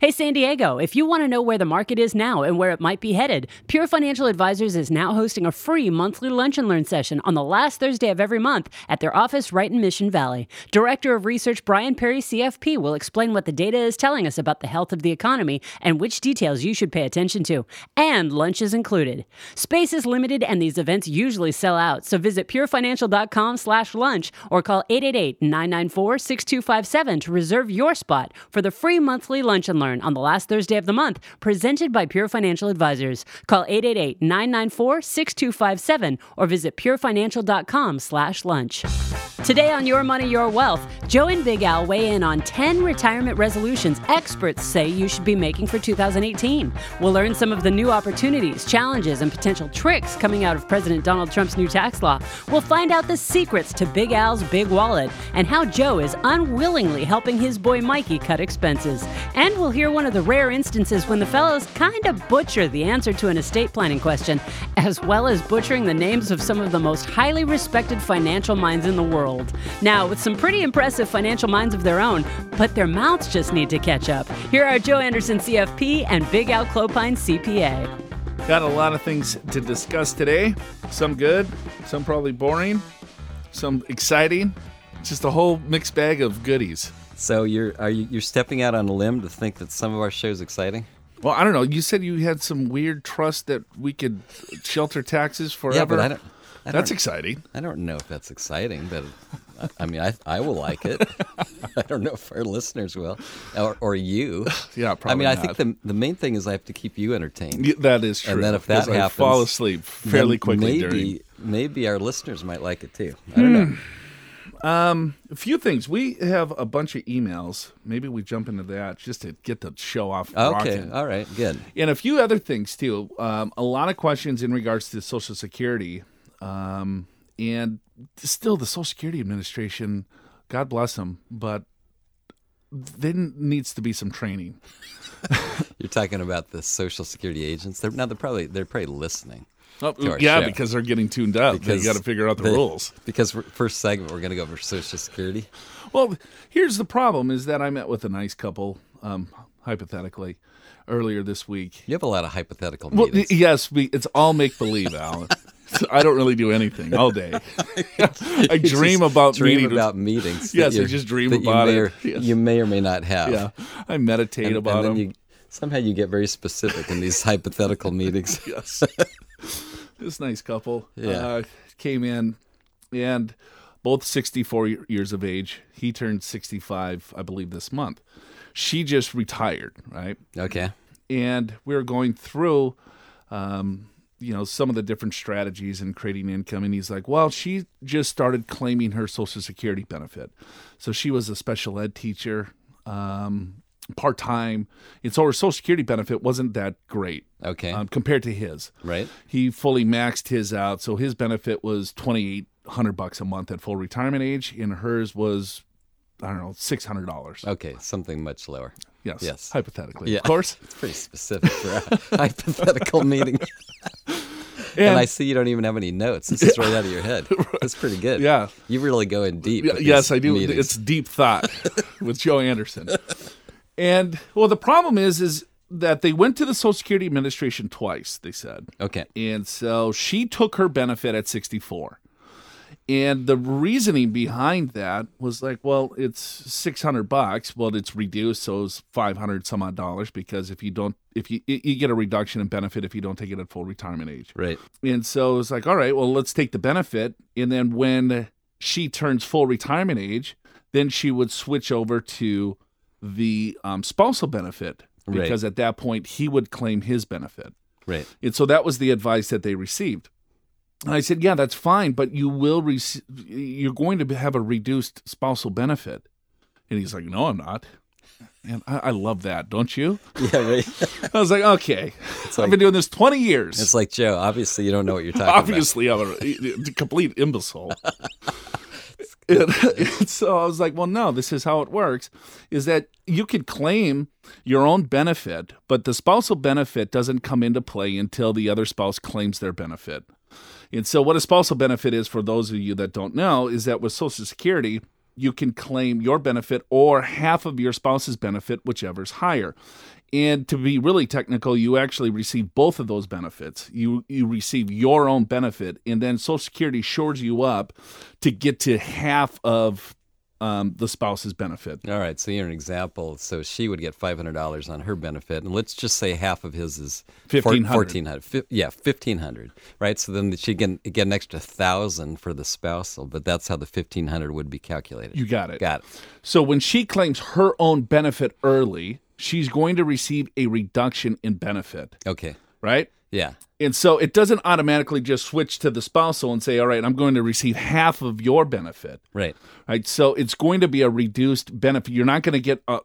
Hey San Diego, if you want to know where the market is now and where it might be headed, Pure Financial Advisors is now hosting a free monthly lunch and learn session on the last Thursday of every month at their office right in Mission Valley. Director of Research Brian Perry, CFP, will explain what the data is telling us about the health of the economy and which details you should pay attention to. And lunch is included. Space is limited and these events usually sell out, so visit purefinancial.com slash lunch or call 888-994-6257 to reserve your spot for the free monthly lunch and learn on the last Thursday of the month, presented by Pure Financial Advisors. Call 888-994-6257 or visit purefinancial.com slash lunch. Today on Your Money, Your Wealth, Joe and Big Al weigh in on 10 retirement resolutions experts say you should be making for 2018. We'll learn some of the new opportunities, challenges, and potential tricks coming out of President Donald Trump's new tax law. We'll find out the secrets to Big Al's big wallet and how Joe is unwillingly helping his boy Mikey cut expenses. And we'll hear one of the rare instances when the fellows kind of butcher the answer to an estate planning question, as well as butchering the names of some of the most highly respected financial minds in the world. Now, with some pretty impressive financial minds of their own, but their mouths just need to catch up. Here are Joe Anderson, CFP, and Big Al Clopine, CPA. Got a lot of things to discuss today. Some good, some probably boring, some exciting. Just a whole mixed bag of goodies. So you're are you you're stepping out on a limb to think that some of our show's exciting? Well, I don't know. You said you had some weird trust that we could shelter taxes forever. Yeah, but I don't. I That's don't- exciting. I don't know if that's exciting, but I- I mean, I I will like it. I don't know if our listeners will, or, or you. Yeah, probably. I mean, I think the the main thing is I have to keep you entertained. Yeah, that is true. and then if that because I fall asleep fairly quickly Maybe during. maybe our listeners might like it too. I don't Hmm. know. A few things. We have a bunch of emails. Maybe we jump into that just to get the show off. Okay, rocking. all right, good. and a few other things too. Um, a lot of questions in regards to Social Security, um, and still the Social Security Administration. God bless them, but there needs to be some training. You're talking about the Social Security agents. They're now they're probably they're probably listening. Oh, yeah, show. because they're getting tuned up. They Because got to figure out the they- rules. Because first segment we're going to go over Social Security. Well, here's the problem: is that I met with a nice couple, um, hypothetically, earlier this week. You have a lot of hypothetical Well, meetings. yes, we, it's all make believe, Alan. I don't really do anything all day. I You dream about dream meeting. about meetings. Yes, I just dream you about may it. Or, Yes. You may or may not have. yeah, I meditate And, about and then them. you somehow you get very specific in these hypothetical meetings. yes, this nice couple Yeah. uh, came in, and both 64 years of age. He turned 65, I believe, this month. She just retired, right? Okay. and we were going through um, you know some of the different strategies in creating income and he's like well she just started claiming her social security benefit so she was a special ed teacher um, part-time and so her social security benefit wasn't that great Okay. um, compared to his right. he fully maxed his out so his benefit was 2800 bucks a month at full retirement age and hers was i don't know $600 Okay. Something much lower. yes yes. hypothetically Yeah. of course It's pretty specific for a hypothetical meeting. And, I see you don't even have any notes. This is right out of your head. That's pretty good. Yeah. You really go in deep. Yes, I do. meetings. It's deep thought with Joe Anderson. And well, the problem is, is that they went to the Social Security Administration twice. They said, okay. and so she took her benefit at 64. And the reasoning behind that was like, well, it's 600 bucks. Well, it's reduced, so it's 500 some odd dollars because if you don't, if you you get a reduction in benefit if you don't take it at full retirement age. Right. And so it's like, all right, well, let's take the benefit. And then when she turns full retirement age, then she would switch over to the um, spousal benefit Right. because at that point he would claim his benefit. Right. And so that was the advice that they received. And I said, yeah, that's fine, but you will receive, you're going to have a reduced spousal benefit. And he's like, no, I'm not. And I, I love that, don't you? Yeah. Right. I was like, okay, I've been doing this 20 years. It's like Joe. Obviously, you don't know what you're talking about Obviously, I'm a, a complete imbecile. So I was like, well, no, this is how it works is that you could claim your own benefit, but the spousal benefit doesn't come into play until the other spouse claims their benefit. And so, what a spousal benefit is, for those of you that don't know, is that with Social Security, you can claim your benefit or half of your spouse's benefit, whichever's higher. And to be really technical, you actually receive both of those benefits. You you receive your own benefit, and then Social Security shores you up to get to half of um, the spouse's benefit. All right, so you're an example. So she would get five hundred dollars on her benefit, and let's just say half of his is $1,500. Yeah, fifteen hundred. Right. So then she can get an extra thousand for the spousal, but that's how the fifteen hundred would be calculated. You got it. got it. So when she claims her own benefit early, she's going to receive a reduction in benefit, Okay. right? Yeah. And so it doesn't automatically just switch to the spousal and say, all right, I'm going to receive half of your benefit. Right. Right. So it's going to be a reduced benefit. You're not going to get a,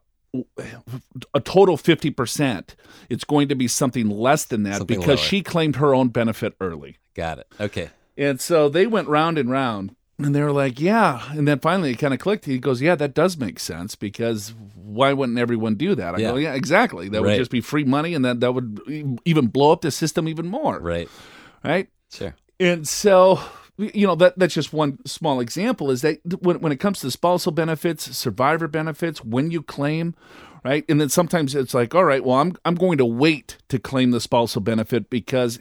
a total 50%. It's going to be something less than that Something because lower. she claimed her own benefit early. Got it. Okay. And so they went round and round. And they were like, yeah. And then finally it kind of clicked. He goes, yeah, that does make sense because why wouldn't everyone do that? I go, Yeah. yeah, exactly. That would just be free money and that, that would even blow up the system even more. Right. Right. Sure. And so, you know, that that's just one small example is that when, when it comes to spousal benefits, survivor benefits, when you claim, right? And then sometimes it's like, all right, well, I'm, I'm going to wait to claim the spousal benefit because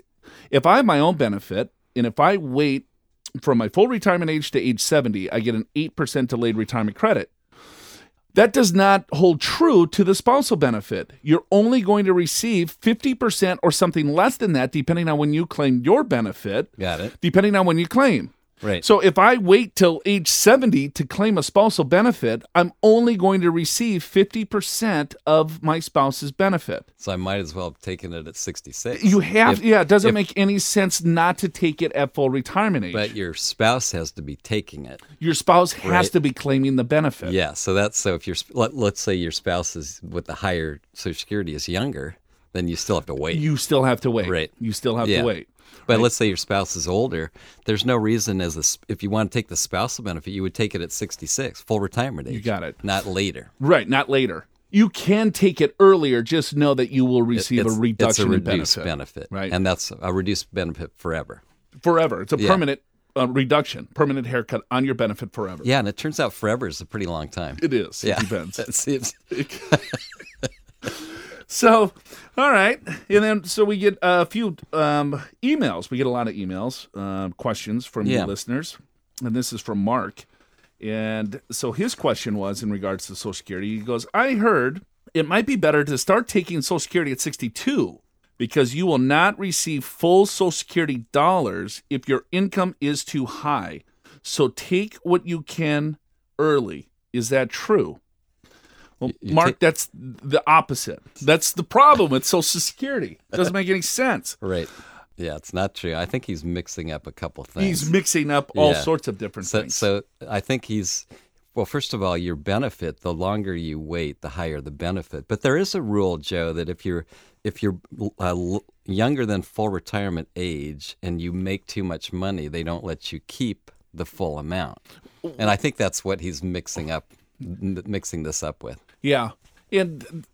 if I have my own benefit and if I wait from my full retirement age to age 70, I get an 8% delayed retirement credit. That does not hold true to the spousal benefit. You're only going to receive 50% or something less than that, depending on when you claim your benefit, Got it. depending on when you claim. Right. So if I wait till age 70 to claim a spousal benefit, I'm only going to receive 50% of my spouse's benefit. So I might as well have taken it at 66. You have, If- yeah, it doesn't if- make any sense not to take it at full retirement age. But your spouse has to be taking it. Your spouse has Right. to be claiming the benefit. Yeah. So that's so if your let, let's say your spouse is with the higher Social Security is younger, then you still have to wait. You still have to wait. Right. You still have Yeah. to wait. But let's say your spouse is older. There's no reason as a, if you want to take the spousal benefit, you would take it at 66, full retirement age. You got it. Not later. Right, not later. You can take it earlier, just know that you will receive it's, a reduction it's a reduced in benefit. Right. And that's a reduced benefit forever. forever. It's a Yeah. permanent uh, reduction, permanent haircut on your benefit forever. Yeah, and it turns out forever is a pretty long time. It is. yeah. It depends. It seems- So, all right, and then so we get a few um, emails. We get a lot of emails, uh, questions from Yeah. the listeners, and this is from Mark. And so his question was in regards to Social Security. He goes, "I heard it might be better to start taking Social Security at 62 because you will not receive full Social Security dollars if your income is too high. So take what you can early. Is that true?" Well, you Mark, take- that's the opposite. That's the problem with Social Security. It doesn't make any sense. right. Yeah, it's not true. I think he's mixing up a couple things. He's mixing up all Yeah. sorts of different So, things. so I think he's well. First of all, your benefit. The longer you wait, the higher the benefit. But there is a rule, Joe, that if you're if you're uh, younger than full retirement age and you make too much money, they don't let you keep the full amount. And I think that's what he's mixing up, mixing this up with. Yeah, and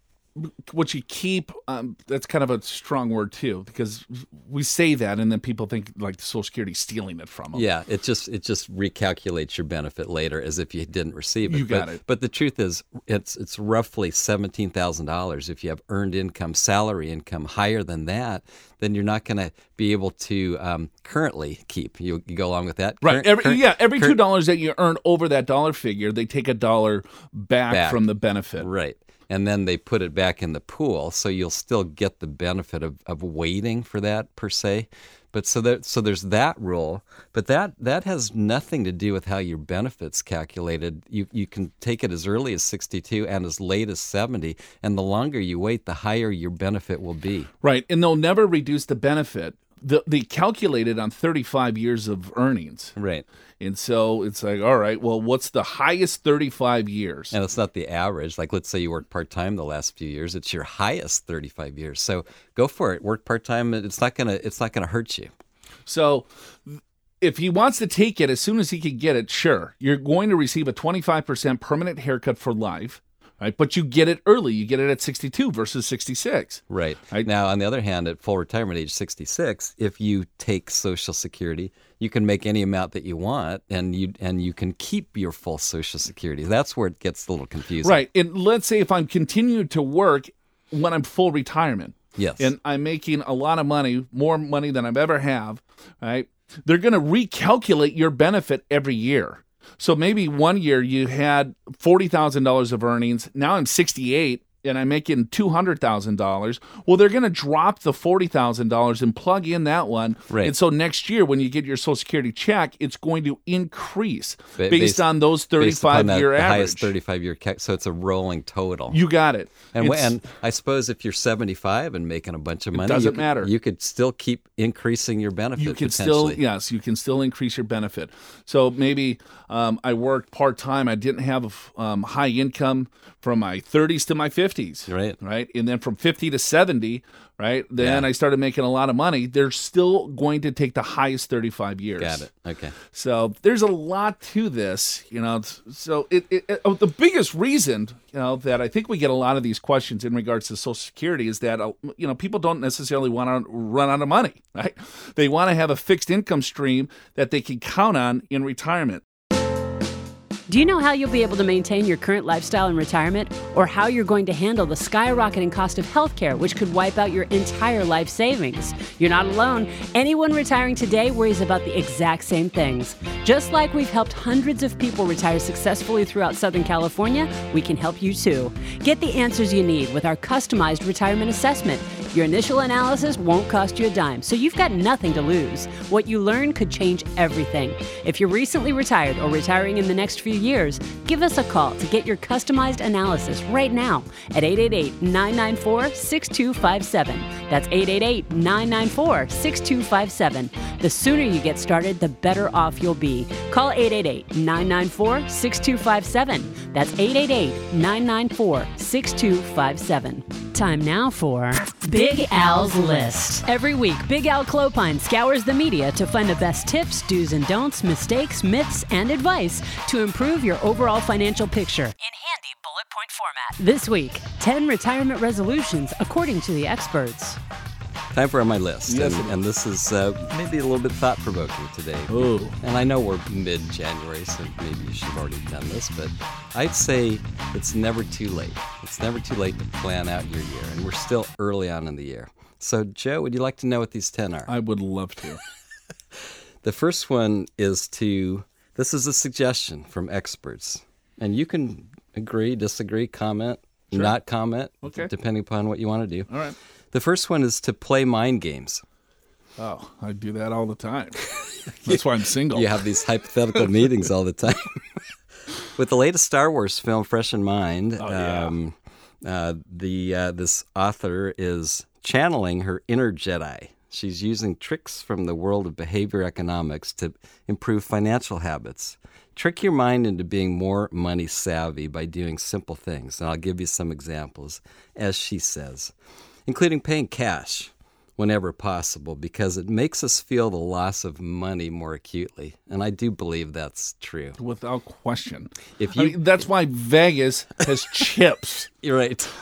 what you keep, um, that's kind of a strong word too, because we say that, and then people think like the Social Security stealing it from them. Yeah, it just it just recalculates your benefit later as if you didn't receive it. You got but, it. But the truth is, it's it's roughly seventeen thousand dollars. If you have earned income, salary income higher than that, then you're not going to be able to um, currently keep. You, you go along with that, Right. Current- Every, current- yeah, every two current- dollars that you earn over that dollar figure, they take a dollar back, Back. from the benefit. Right. And then they put it back in the pool, so you'll still get the benefit of, of waiting for that per se. But so there, so there's that rule, but that that has nothing to do with how your benefits calculated. You you can take it as early as 62 and as late as 70, and the longer you wait, the higher your benefit will be. Right, and they'll never reduce the benefit. The, they calculate it on 35 years of earnings. Right. And so it's like, all right, well, what's the highest 35 years? And it's not the average. Like, let's say you worked part time the last few years; it's your highest 35 years. So go for it. Work part time. It's not gonna. It's not gonna hurt you. So if he wants to take it as soon as he can get it, sure, you're going to receive a 25% permanent haircut for life, right? But you get it early. You get it at 62 versus 66. Right. Right. Now, on the other hand, at full retirement age 66, if you take Social Security, you can make any amount that you want, and you and you can keep your full Social Security. That's where it gets a little confusing. Right. And let's say if I'm continuing to work when I'm full retirement, Yes. and I'm making a lot of money, more money than I've ever have, right? They're going to recalculate your benefit every year. So maybe one year you had $40,000 of earnings. Now I'm 68 and I'm making $200,000. Well, they're going to drop the $40,000 and plug in that one. Right. And so next year when you get your social security check, it's going to increase based, based- on those Based upon 35 the, year the average. highest 35 year ca- so it's a rolling total. You got it. and, and I suppose if you're 75 and making a bunch of money, doesn't you could, matter. You could still keep increasing your benefit. you can still yes you can still increase your benefit so maybe um, i worked part-time i didn't have um, high income from my 30s to my 50s Right. right and then from 50 to 70 right then Yeah. i started making a lot of money they're still going to take the highest 35 years Got it. Okay. so there's a lot to this, you know. So it, it, it- oh, the biggest reason, you know, that I think we get a lot of these questions in regards to Social Security is that uh, you know people don't necessarily want to run out of money, right? They want to have a fixed income stream that they can count on in retirement. Do you know how you'll be able to maintain your current lifestyle in retirement or how you're going to handle the skyrocketing cost of healthcare, which could wipe out your entire life savings? You're not alone. Anyone retiring today worries about the exact same things. Just like we've helped hundreds of people retire successfully throughout Southern California, we can help you too. Get the answers you need with our customized retirement assessment. Your initial analysis won't cost you a dime, so you've got nothing to lose. What you learn could change everything. If you're recently retired or retiring in the next few years, give us a call to get your customized analysis right now at 888 994 6257. That's 888 994 6257. The sooner you get started, the better off you'll be. Call 888 994 6257. That's 888 994 6257. Time now for Big Al's List. Every week, Big Al Clopine scours the media to find the best tips, do's and don'ts, mistakes, myths, and advice to improve your overall financial picture in handy bullet point format. This week, 10 retirement resolutions according to the experts. Time for my list, Yes, and, and this is uh, maybe a little bit thought provoking today. Oh. And I know we're mid January, so maybe you should have already done this, but I'd say it's never too late. It's never too late to plan out your year, and we're still early on in the year. So, Joe, would you like to know what these 10 are? I would love to. The first one is to this is a suggestion from experts, and you can agree, disagree, comment, not comment, Okay. depending upon what you want to do. All right. The first one is to play mind games. Oh, I do that all the time. That's why I'm single. You have these hypothetical meetings all the time. With the latest Star Wars film fresh in mind, Oh, yeah. um, uh, the uh, this author is channeling her inner Jedi. She's using tricks from the world of behavior economics to improve financial habits. Trick your mind into being more money savvy by doing simple things. And I'll give you some examples, as she says, including paying cash whenever possible because it makes us feel the loss of money more acutely. And I do believe that's true. Without question. If I you- mean, that's why Vegas has chips. You're right.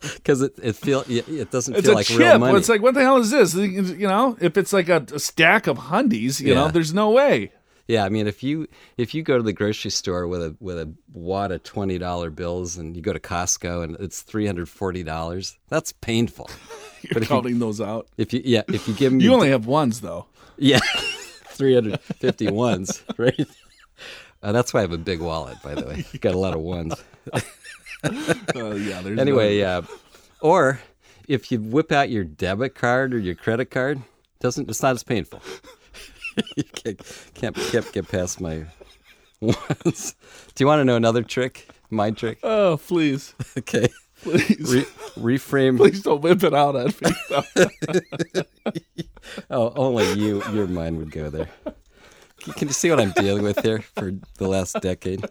Because it, it feel it doesn't It's feel like chip. real money. It's like, what the hell is this? You know, if it's like a, a stack of hundies, you know, there's no way. Yeah, I mean, if you if you go to the grocery store with a with a wad of twenty dollar bills, and you go to Costco and it's three hundred forty dollars, that's painful. You're you- counting those out. If you yeah, if you give them You only have ones though. yeah, three hundred fifty ones, right? Uh, that's why I have a big wallet, by the way. Got a lot of ones. Uh, yeah. There's Anyway, no- uh, or if you whip out your debit card or your credit card, doesn't it's not as painful. you can't, can't can't get past my ones. Do you want to know another trick? My trick. Oh, please, Okay. please, Re- reframe. please don't whip it out at me. Oh, only you. Your mind would go there. Can, you see what I'm dealing with here for the last decade?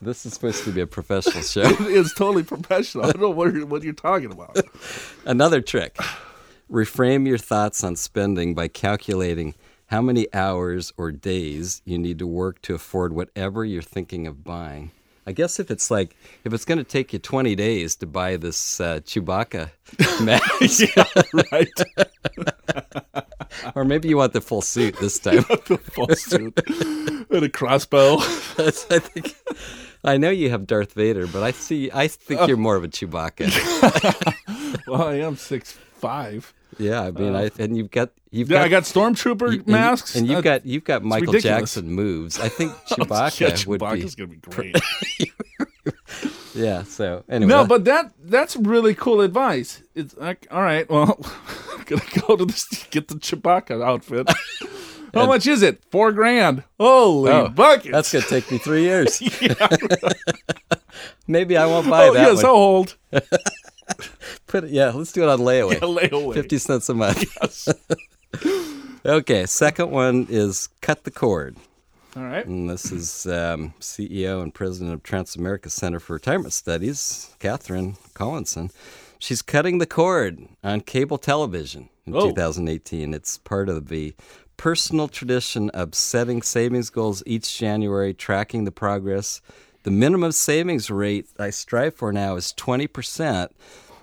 This is supposed to be a professional show. it's totally professional. I don't know what you're, what you're talking about. Another trick reframe your thoughts on spending by calculating how many hours or days you need to work to afford whatever you're thinking of buying. I guess if it's like if it's going to take you 20 days to buy this uh, Chewbacca mask, right. or maybe you want the full suit this time. the full suit and a crossbow. That's, I think. I know you have Darth Vader, but I see. I think Oh. you're more of a Chewbacca. Well, I am six five. Yeah, I mean, I and you've got you've Yeah, got I got stormtrooper you- masks, and, you've Uh, got you've got Michael ridiculous. Jackson moves. I think yeah, Chewbacca would be. Gonna be great. Yeah. So anyway, no, but that that's really cool advice. It's like, all right, well, I'm gonna go to this get the Chewbacca outfit. How much is it? Four grand. Holy Oh, buckets! that's gonna take me three years. Maybe I won't buy oh that yes, one. I'll hold. Put it, yeah, let's do it on layaway. Layaway. Fifty cents a month. okay, second one is cut the cord. All right. And this is um, CEO and president of Transamerica Center for Retirement Studies, Catherine Collinson. She's cutting the cord on cable television in Oh. 2018. It's part of the personal tradition of setting savings goals each January, tracking the progress. The minimum savings rate I strive for now is 20%.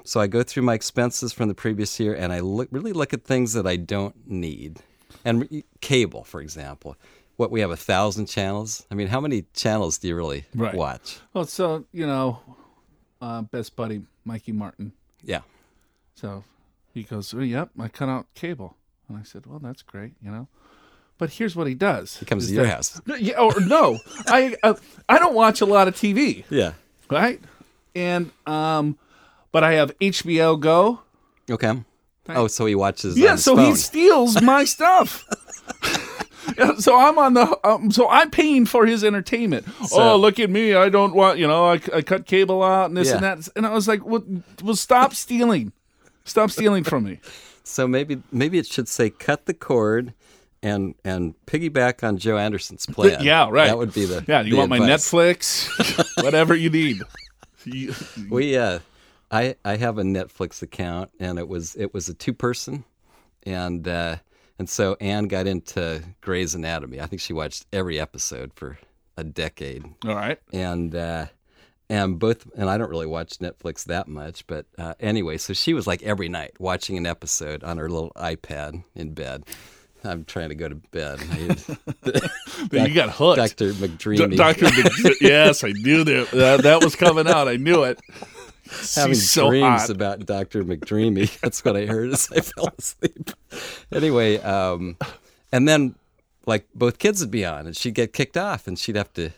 So I go through my expenses from the previous year and I look, really look at things that I don't need. And re- cable, for example. What we have a thousand channels. I mean, how many channels do you really Right. watch? Well, so you know, uh, best buddy Mikey Martin. Yeah. So he goes, oh, "Yep, I cut out cable," and I said, "Well, that's great, you know." But here's what he does. He comes to your that- house. Yeah, or no, I uh, I don't watch a lot of TV, Yeah. right? And um, but I have HBO Go. Okay. Oh, so he watches. Yeah, his so phone. he steals my stuff. So I'm on the um, so I'm paying for his entertainment. oh, look at me! I don't want you know I, I cut cable out and this and that, and I was like, well, well, stop stealing, stop stealing from me. So maybe maybe it should say cut the cord and and piggyback on Joe Anderson's plan. Yeah, right. That would be the Yeah, you the want my. Netflix, whatever you need. We uh, I I have a Netflix account and it was it was a two person, and uh, and so Anne got into Grey's Anatomy. I think she watched every episode for a decade. all right. and uh, and both and I don't really watch Netflix that much, but uh, anyway, so she was like every night watching an episode on her little iPad in bed. I'm trying to go to bed. But you got hooked. Doctor McDreamy Doctor, Mc- yes, I knew that. that that was coming out. I knew it. Having so dreams hot. about Doctor McDreamy. That's what I heard as I fell asleep. Anyway, um, and then like both kids would be on, and she'd get kicked off, and she'd have to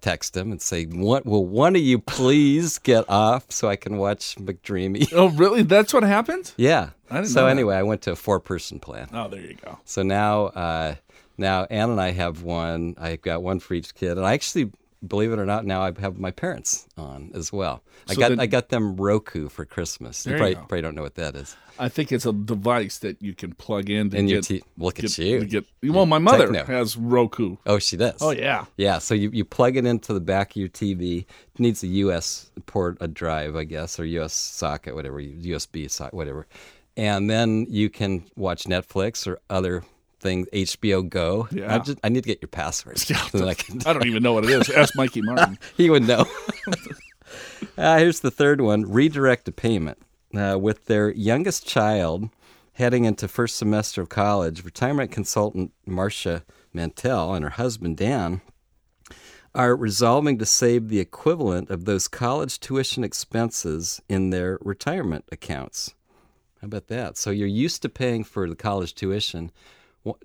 text him and say, "What? Will one of you please get off so I can watch McDreamy?" Oh, really? That's what happened? Yeah. I so anyway, I went to a four-person plan. Oh, there you go. So now, uh, now Ann and I have one. I've got one for each kid, and I actually, believe it or not, now I have my parents on as well. I got then- I got them Roku for Christmas. You probably, probably don't know what that is. I think it's a device that you can plug in to And your get, t- look at you. get. Well, my mother Techno. has Roku. Oh, she does. Oh yeah. Yeah, so you, you plug it into the back of your TV. It needs a US port, a drive, I guess, or US socket, whatever, USB socket, whatever. And then you can watch Netflix or other things, HBO Go. Yeah. I, just, I need to get your password. so I can, I don't even know what it is. Ask Mikey Martin. he would know. uh, here's the third one redirect a payment. Uh, with their youngest child heading into first semester of college, retirement consultant Marcia Mantell and her husband Dan are resolving to save the equivalent of those college tuition expenses in their retirement accounts. How about that? So you're used to paying for the college tuition.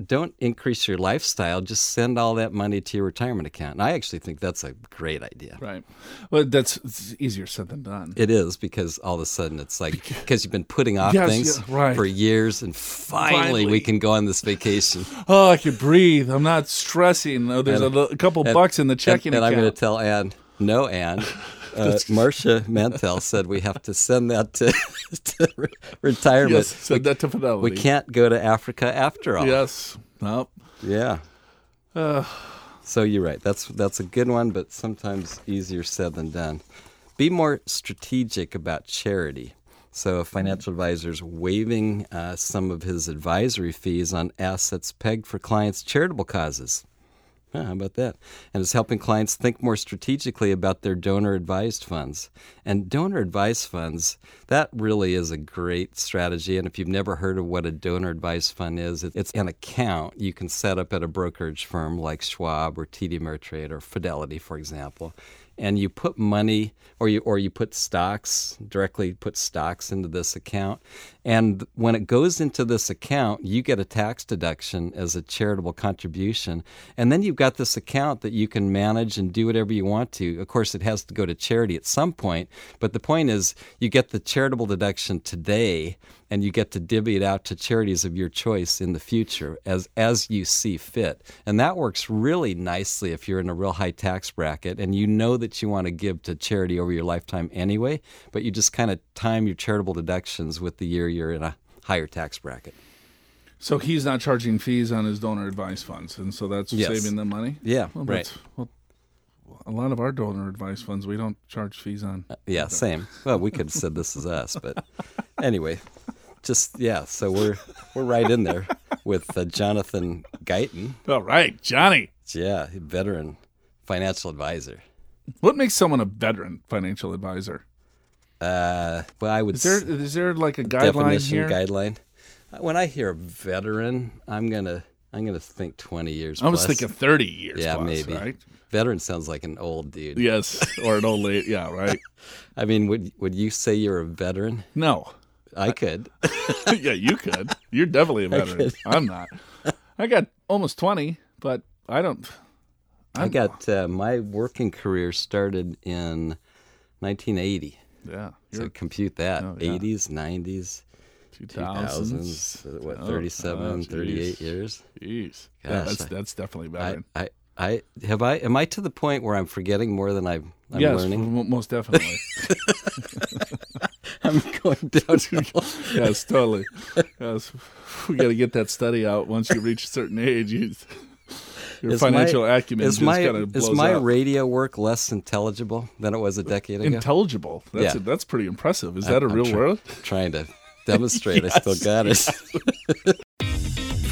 Don't increase your lifestyle. Just send all that money to your retirement account. And I actually think that's a great idea. Right. Well, that's it's easier said than done. It is because all of a sudden it's like because you've been putting off Yes, things yeah, right. for years, and finally, Finally. we can go on this vacation. Oh, I can breathe. I'm not stressing. Oh, there's a, And- li- a couple bucks in the checking and, and I'm going to tell Ann, no, Ann. Uh, Marcia Mantell said we have to send that to, to re- retirement. yes, send that to Fidelity. we can't go to Africa after all. Yes. No. Yeah. Uh, So you're right. That's that's a good one, but sometimes easier said than done. Be more strategic about charity. So a financial advisor's waiving uh, some of his advisory fees on assets pegged for clients' charitable causes. Yeah, how about that? And it's helping clients think more strategically about their donor advised funds. And donor advised funds, that really is a great strategy. And if you've never heard of what a donor advised fund is, it's an account you can set up at a brokerage firm like Schwab or TD Ameritrade or Fidelity, for example and you put money or you or you put stocks directly put stocks into this account and when it goes into this account you get a tax deduction as a charitable contribution and then you've got this account that you can manage and do whatever you want to of course it has to go to charity at some point but the point is you get the charitable deduction today and you get to divvy it out to charities of your choice in the future as as you see fit. And that works really nicely if you're in a real high tax bracket and you know that you want to give to charity over your lifetime anyway, but you just kind of time your charitable deductions with the year you're in a higher tax bracket. So he's not charging fees on his donor advice funds, and so that's Yes. saving them money. Yeah, well, right. Well, a lot of our donor advice funds we don't charge fees on. Yeah, same. Well, we could have said this is us, but anyway, just yeah. So we're we're right in there with uh, Jonathan Guyton. All right, Johnny. Yeah, veteran financial advisor. What makes someone a veteran financial advisor? Uh, well, I would Is there is there like a guideline definition here? guideline. Uh, When I hear veteran, I'm gonna I'm gonna think 20 years. I was plus. thinking thirty years. yeah, plus, maybe. Right? Veteran sounds like an old dude. Yes, or an old lady. Yeah, right. I mean, would would you say you're a veteran? No. I could. yeah, you could. You're definitely a veteran. I'm not. I got almost twenty, but I don't. I got uh, my working career started in 1980. Yeah, So compute that. Oh, yeah. 80s, 90s, 2000s. 2000s, uh, what, Oh, 37, oh, 38 years. Jeez. Yeah, that's that's definitely I. I, I have I am I to the point where I'm forgetting more than I've, I'm yes, learning? most definitely. I'm going downhill. yes, totally. Yes, we got to get that study out. Once you reach a certain age, you, your Is my- financial acumen is just my kind of blows is my up. radio work less intelligible than it was a decade ago? Intelligible. That's Yeah. that's pretty impressive. Is that a I'm real word? Trying to demonstrate, I still got it.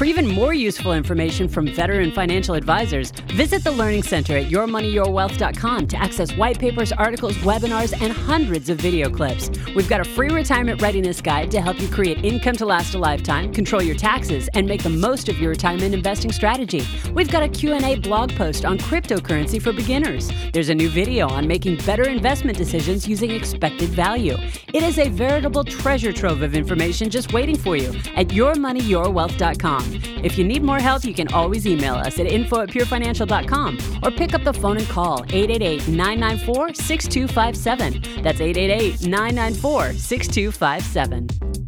For even more useful information from veteran financial advisors, visit the Learning Center at yourmoneyyourwealth.com to access white papers, articles, webinars, and hundreds of video clips. We've got a free retirement readiness guide to help you create income to last a lifetime, control your taxes, and make the most of your retirement investing strategy. We've got a Q&A blog post on cryptocurrency for beginners. There's a new video on making better investment decisions using expected value. It is a veritable treasure trove of information just waiting for you at yourmoneyyourwealth.com. If you need more help, you can always email us at info at purefinancial.com or pick up the phone and call 888 994 6257. That's 888 994 6257.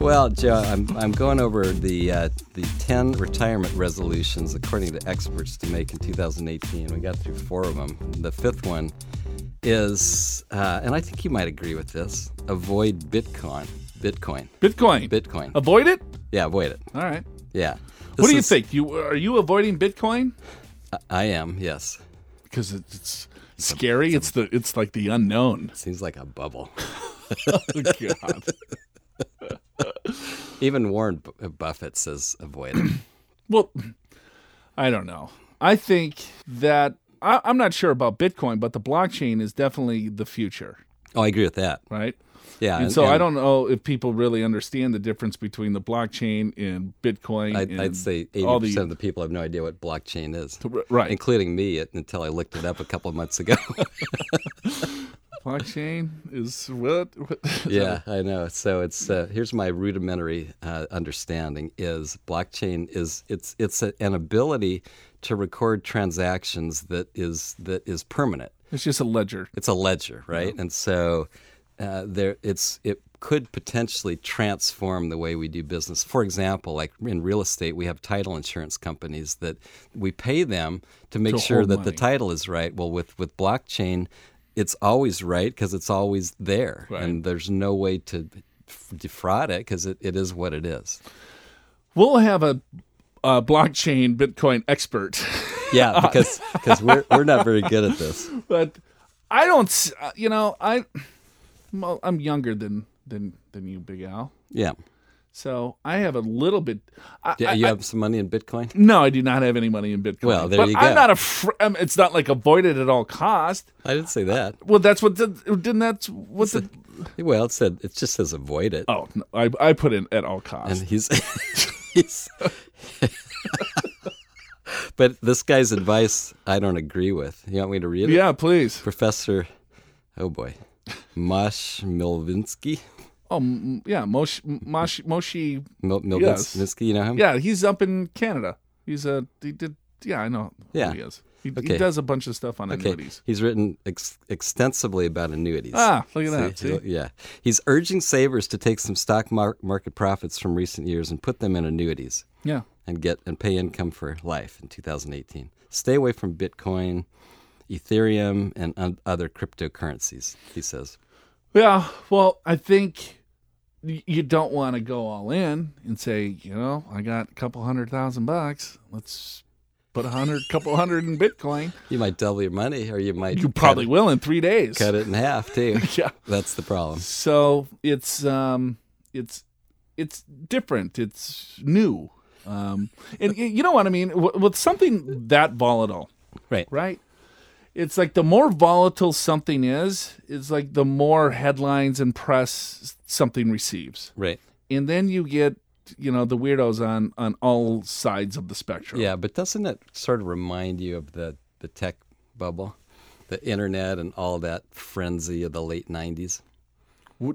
Well, Joe, I'm, I'm going over the uh, the ten retirement resolutions according to experts to make in 2018. We got through four of them. The fifth one is, uh, and I think you might agree with this: avoid Bitcoin. Bitcoin. Bitcoin. Bitcoin. Avoid it. Yeah, avoid it. All right. Yeah. what This do you is- think? You are you avoiding Bitcoin? I- I am. Yes. Because it's scary. It's the it's like the unknown. Seems like a bubble. Oh, God. Even Warren uh, Buffett says avoid it. Well, I don't know. I think that I, I'm not sure about Bitcoin, but the blockchain is definitely the future, oh, I agree with that. right? Yeah. And, so I don't know if people really understand the difference between the blockchain and Bitcoin. I'd, and I'd say 80% the of the people have no idea what blockchain is. right including me until I looked it up a couple of months ago. blockchain is what? what yeah, I know. So it's uh, here's my rudimentary uh, understanding: is blockchain is it's it's a, an ability to record transactions that is that is permanent. It's just a ledger. It's a ledger, right? And so uh, there, it's it could potentially transform the way we do business. For example, like in real estate, we have title insurance companies that we pay them to make To sure that the title is right. Well, with with blockchain, it's always right because it's always there, Right. and there's no way to defraud it because it, it is what it is. We'll have a, a blockchain Bitcoin expert, Yeah, because because we're we're not very good at this. but I don't. uh, You know, I well, I'm younger than than than you, Big Al. Yeah. So I have a little bit. I, Yeah, you I- have some money in Bitcoin. no, I do not have any money in Bitcoin. Well, there but you I'm not a. Fr- um, it's not like avoid it at all cost. I didn't say that. Well, that's what the, didn't that's what the. Well, it said it just says avoid it. Oh, no, I I put in at all costs. and he's he's but this guy's advice I don't agree with. You want me to read it? yeah, please. Professor oh boy. Mosh Milvinsky. Oh, m- yeah, Moshi Moshi Moshi. Mil- Yes. Milvinsky, you know him? Yeah, he's up in Canada. He's a he did. Yeah, I know. Yeah. who he is. He, he Okay. does a bunch of stuff on annuities. He's written ex- extensively about annuities. Ah, look at that. See? Yeah. He's urging savers to take some stock mar- market profits from recent years and put them in annuities. Yeah. and get and pay income for life in 2018. Stay away from Bitcoin, Ethereum, and other cryptocurrencies. He says. Yeah, well, I think you don't want to go all in and say, you know, I got a couple hundred thousand bucks. Let's put a hundred, couple hundred in Bitcoin. You might double your money, or you might You probably cut will in three days. cut it in half too. Yeah. That's the problem. So it's um, it's it's different. It's new, um, and you know what I mean. With something that volatile, Right. right? It's like the more volatile something is, it's like the more headlines and press something receives. Right. and then you get you know the weirdos on on all sides of the spectrum Yeah, but doesn't it sort of remind you of the the tech bubble, the internet, and all that frenzy of the late '90s?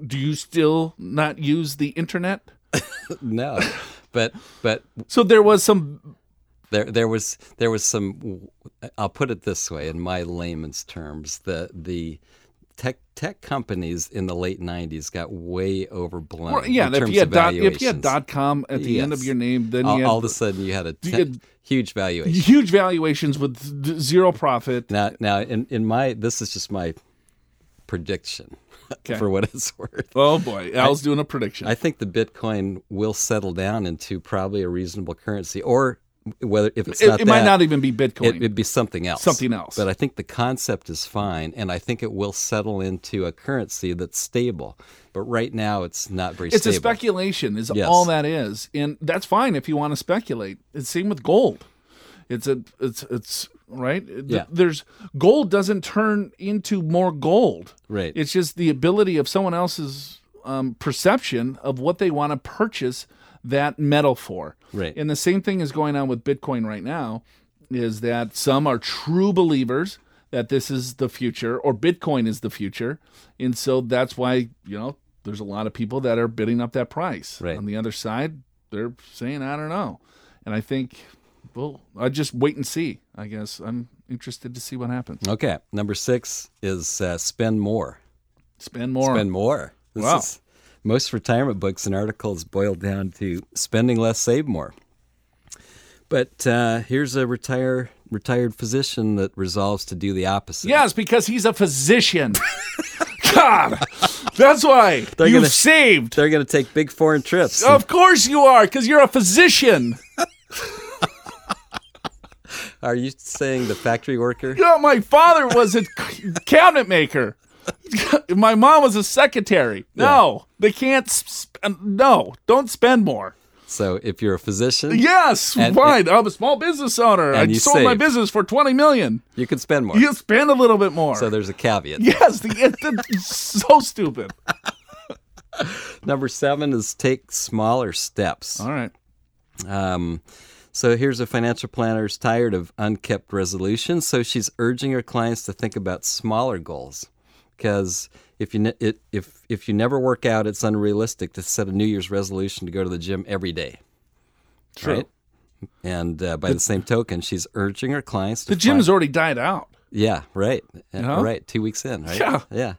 Do you still not use the internet No, but but so there was some There, there was there was some. I'll put it this way, in my layman's terms, the the tech tech companies in the late '90s got way overblown. well, yeah in if you had dot, if you had dot com at the end of your name then all, you had all of a sudden you had a you had huge valuation. huge valuations with zero profit Now, now, in, in my this is just my prediction Okay. for what it's worth. oh boy al's doing a prediction I think the Bitcoin will settle down into probably a reasonable currency, or whether if it's it, not it might that, not even be bitcoin It, would be something else. Something else. But I think the concept is fine, and I think it will settle into a currency that's stable. But right now, it's not very stable. it's stable. a speculation is Yes. all that is and that's fine if you want to speculate it's same with gold it's a it's it's right Yeah. there's gold doesn't turn into more gold Right. it's just the ability of someone else's um, perception of what they want to purchase that metal for Right. and the same thing is going on with bitcoin right now is that some are true believers that this is the future or bitcoin is the future and so that's why you know there's a lot of people that are bidding up that price Right. on the other side they're saying i don't know and i think well i just wait and see i guess i'm interested to see what happens Okay. Number six is uh, spend more. spend more Spend more. This Wow. is most retirement books and articles boil down to spending less, save more. But uh, here's a retire retired physician that resolves to do the opposite. yes because he's a physician god that's why They're you've gonna- saved They're going to take big foreign trips. of course you are because you're a physician Are you saying the factory worker? You know, my father was a cabinet maker. My mom was a secretary. No, they can't. Sp- no, don't spend more. So if you're a physician, Yes, And- fine. I'm a small business owner. I sold my business for twenty million. you can spend more. You spend a little bit more. So there's a caveat. yes, the, so stupid. Number seven is take smaller steps. All right. Um, so here's a financial planner who's tired of unkept resolutions. So she's urging her clients to think about smaller goals, because if you ne- it, if if you never work out, it's unrealistic to set a New Year's resolution to go to the gym every day. True. Right? And uh, by the same token, she's urging her clients to The gym's find- already died out. yeah, right. Uh, know? Right. Two weeks in, right? Yeah. Yeah.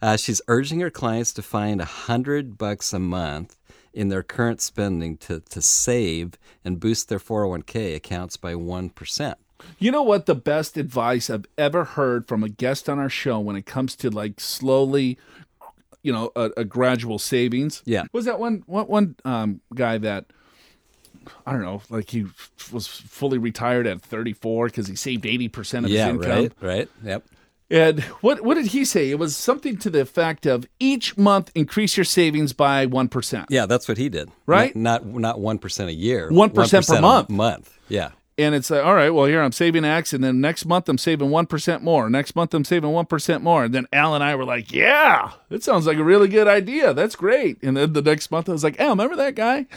Uh, she's urging her clients to find a hundred bucks a month in their current spending to, to save and boost their 401k accounts by 1%. You know what? The best advice I've ever heard from a guest on our show when it comes to like slowly, you know, a, a gradual savings. Yeah. Was that one what one um, guy that I don't know, like he was fully retired at 34 because he saved 80 percent of Yeah, his income. right, right. Yep. And what what did he say? It was something to the effect of each month increase your savings by one percent. Yeah, that's what he did. Right? Not not one percent a year. 1% per a month. Month. Yeah. And it's like, all right, well, here I'm saving X, and then next month I'm saving one percent more. Next month I'm saving one percent more. And then Al and I were like, yeah, that sounds like a really good idea. That's great. And then the next month I was like, Al, remember that guy?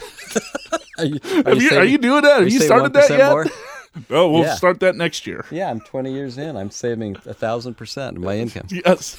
Are you, Have you, are you doing that? Have you started that yet? More? oh, we'll Yeah. start that next year. Yeah, I'm 20 years in. I'm saving a thousand percent of my income. Yes.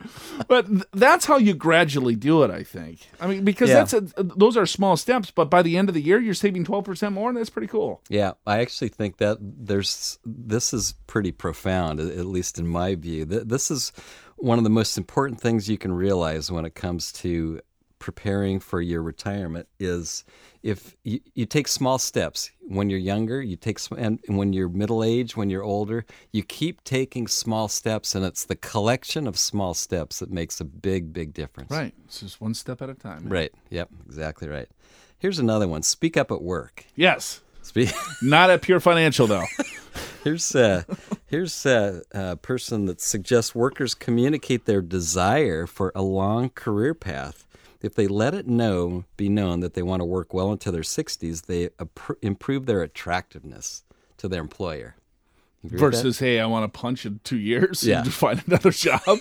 but th- that's how you gradually do it, I think. I mean, because Yeah. that's a, those are small steps, but by the end of the year, you're saving 12% more, and that's pretty cool. Yeah, I actually think that there's this is pretty profound, at at least in my view. This is one of the most important things you can realize when it comes to preparing for your retirement is if you, you take small steps when you're younger you take and and when you're middle age when you're older you keep taking small steps and it's the collection of small steps that makes a big big difference Right. It's just one step at a time. right yep exactly right here's another one speak up at work Yes. speak Not at Pure Financial, though. Here's uh, here's uh, a person that suggests workers communicate their desire for a long career path. If they let it know, be known that they want to work well into their 60s, they improve their attractiveness to their employer. Versus, hey, I want to punch in two years Yeah. and find another job.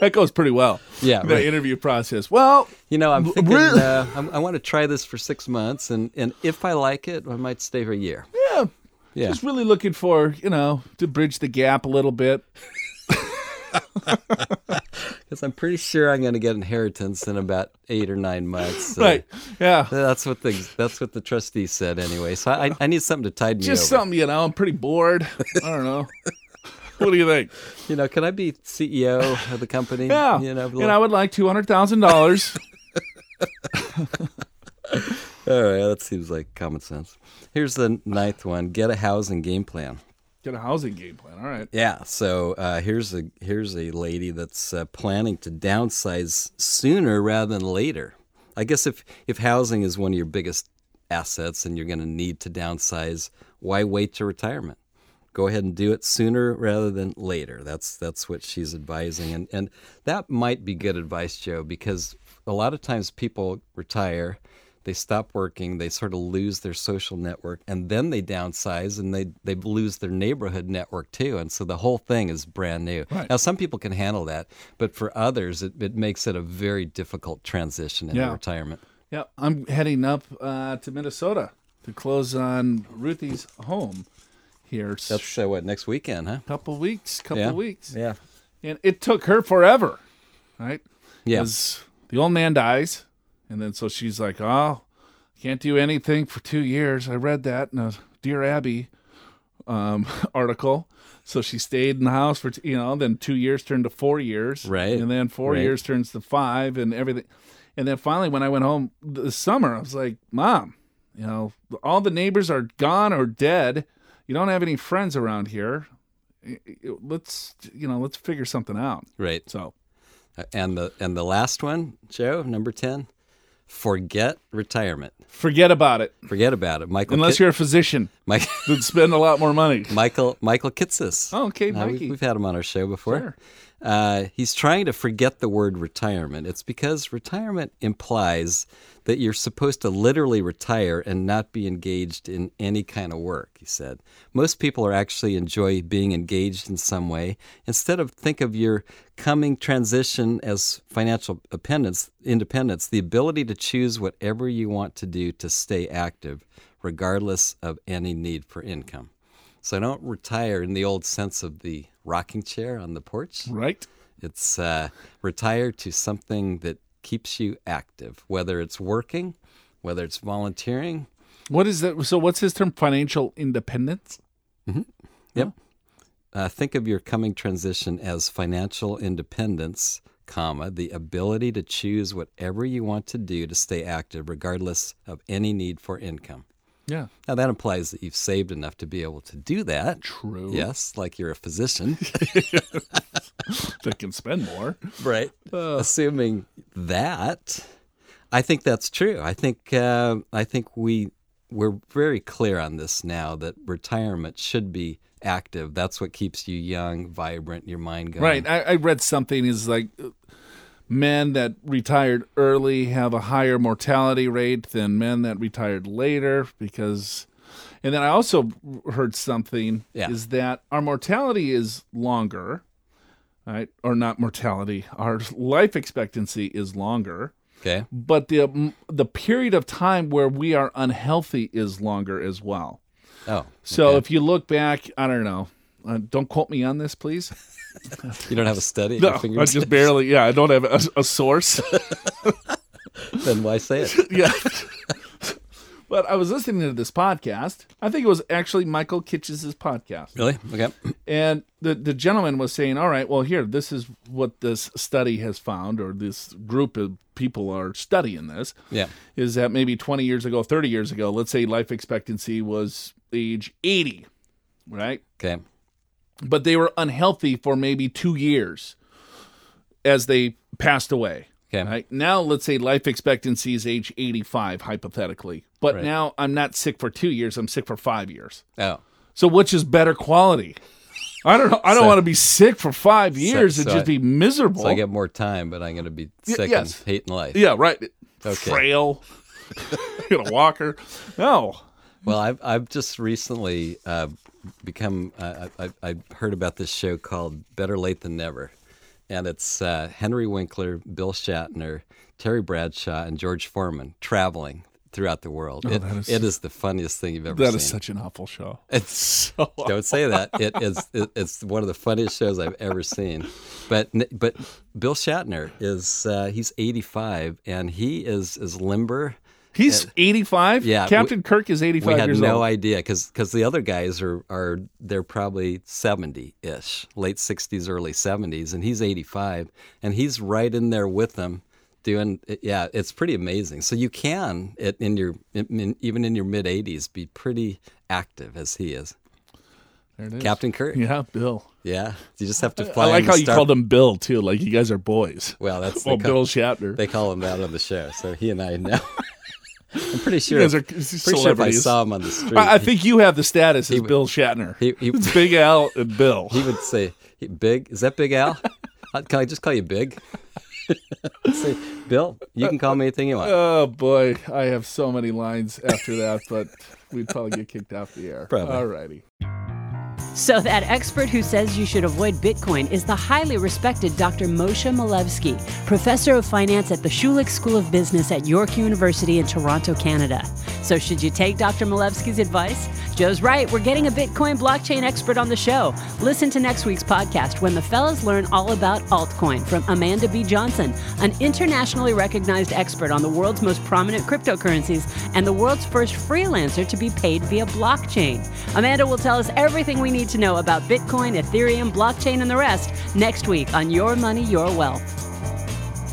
that goes pretty well. Yeah, The right. interview process. Well, You know, I'm thinking uh, I'm, I want to try this for six months, and, and if I like it, I might stay for a year. yeah. Yeah. Just really looking for, you know, to bridge the gap a little bit. Because I'm pretty sure I'm going to get inheritance in about eight or nine months. so- Right. Yeah. That's what the that's what the trustee said anyway. So I, I need something to tide me Just over. something, you know, I'm pretty bored. I don't know. what do you think? You know, can I be CEO of the company? Yeah. You know, and I would like $200,000. all right, that seems like common sense. Here's the ninth one: get a housing game plan. Get a housing game plan. All right. Yeah. So uh, here's a here's a lady that's uh, planning to downsize sooner rather than later. I guess if if housing is one of your biggest assets and you're going to need to downsize, why wait to retirement? Go ahead and do it sooner rather than later. That's that's what she's advising, and and that might be good advice, Joe, because a lot of times people retire, they stop working, they sort of lose their social network, and then they downsize and they they lose their neighborhood network too, and so the whole thing is brand new. Right. Now, some people can handle that, but for others, it, it makes it a very difficult transition into Yeah. retirement. Yeah. I'm heading up uh, to Minnesota to close on Ruthie's home here. That's uh, what next weekend, huh? couple weeks, couple yeah. weeks. Yeah. And it took her forever, right? Yeah. 'Cause the old man dies. And then so she's like, oh, can't do anything for two years. I read that in a Dear Abby um, article. So she stayed in the house for, you know, then two years turned to four years. Right. And then four Right. years turns to five and everything. And then finally, when I went home this summer, I was like, Mom, you know, all the neighbors are gone or dead. You don't have any friends around here. Let's, you know, let's figure something out. Right. So, And the and the last one, Joe, number ten, forget retirement. forget about it. Forget about it, Michael. Unless Kit- you're a physician, Mike, then spend a lot more money. Michael Michael Kitces. Oh, okay, Uh, we've, Mikey. we've had him on our show before. Sure. Uh, he's trying to forget the word retirement. It's because retirement implies that you're supposed to literally retire and not be engaged in any kind of work, he said. Most people are actually enjoy being engaged in some way. Instead of think of your coming transition as financial independence, independence, the ability to choose whatever you want to do to stay active, regardless of any need for income. So I don't retire in the old sense of the rocking chair on the porch. Right? It's uh, retire to something that keeps you active, whether it's working, whether it's volunteering. What is that? So, what's his term? Financial independence? Yep. Uh, think of your coming transition as financial independence, comma the ability to choose whatever you want to do to stay active, regardless of any need for income. Yeah. Now that implies that you've saved enough to be able to do that. True. Yes, like you're a physician. That can spend more. right assuming that i think that's true i think uh, i think we we're very clear on this now that retirement should be active. That's what keeps you young, vibrant, your mind going. Right. I, I read something is like uh, men that retired early have a higher mortality rate than men that retired later because. And then I also heard something Yeah. is that our mortality is longer, right? Or not mortality, our life expectancy is longer, Okay. but the um, the period of time where we are unhealthy is longer as well. Oh. So okay. if you look back, I don't know. Uh, don't quote me on this, please. you don't have a study No, I just barely. Yeah, I don't have a, a source. then why say it? yeah. But I was listening to this podcast. I think it was actually Michael Kitces' podcast. Really? Okay. And the, the gentleman was saying, All right, well, here, this is what this study has found, or this group of people are studying this. Yeah. Is that maybe 20 years ago, 30 years ago, let's say life expectancy was age 80, right? Okay. But they were unhealthy for maybe two years as they passed away. Okay. Right now, let's say life expectancy is age 85, hypothetically. But Right. now I'm not sick for two years, I'm sick for five years. Oh. So which is better quality? I don't know. I don't So- want to be sick for five years and so just I- be miserable. So I get more time, but I'm going to be sick yes. and hating life. yeah, right. Okay. Frail. Get a walker. No. Well, I've I've just recently uh, become uh, I, I I heard about this show called Better Late Than Never, and it's uh, Henry Winkler, Bill Shatner, Terry Bradshaw, and George Foreman traveling throughout the world. Oh, that is- it is the funniest thing you've ever That seen. is such an awful show. it's So don't say that. It is. It, it's one of the funniest shows I've ever seen. But but Bill Shatner is uh, he's 85 and he is as limber. He's 85. yeah, Captain Kirk is 85 We had no old. idea because because the other guys are are they're probably 70 ish, late 60s, early 70s, and he's 85, and he's right in there with them. Doing yeah, it's pretty amazing. So you can it in your in, even in your mid 80s be pretty active as he is. There it is. Captain Kirk. Yeah, Bill. Yeah, you just have to fly. I like how you Star- called him Bill too. Like you guys are boys. Well, that's Well, call, Bill Shatner. they call him that on the show. So he and I know. I'm pretty sure. you pretty sure if I saw him on the street, I, I think you have the status as would- Bill Shatner. he, he, it's Big Al and Bill. he would say, "Big, is that Big Al? Can I just call you Big?" say, Bill, you can call me anything you want. Oh boy, I have so many lines after that, but we'd probably get kicked off the air. Probably. Alrighty. So, that expert who says you should avoid Bitcoin is the highly respected Dr. Moshe Milevsky, professor of finance at the Schulich School of Business at York University in Toronto, Canada. So, should you take Dr. Milevsky's advice? Joe's right, we're getting a Bitcoin blockchain expert on the show. Listen to next week's podcast when the fellas learn all about altcoin from Amanda B. Johnson, an internationally recognized expert on the world's most prominent cryptocurrencies and the world's first freelancer to be paid via blockchain. Amanda will tell us everything we need to know about Bitcoin, Ethereum, blockchain, and the rest next week on Your Money, Your Wealth.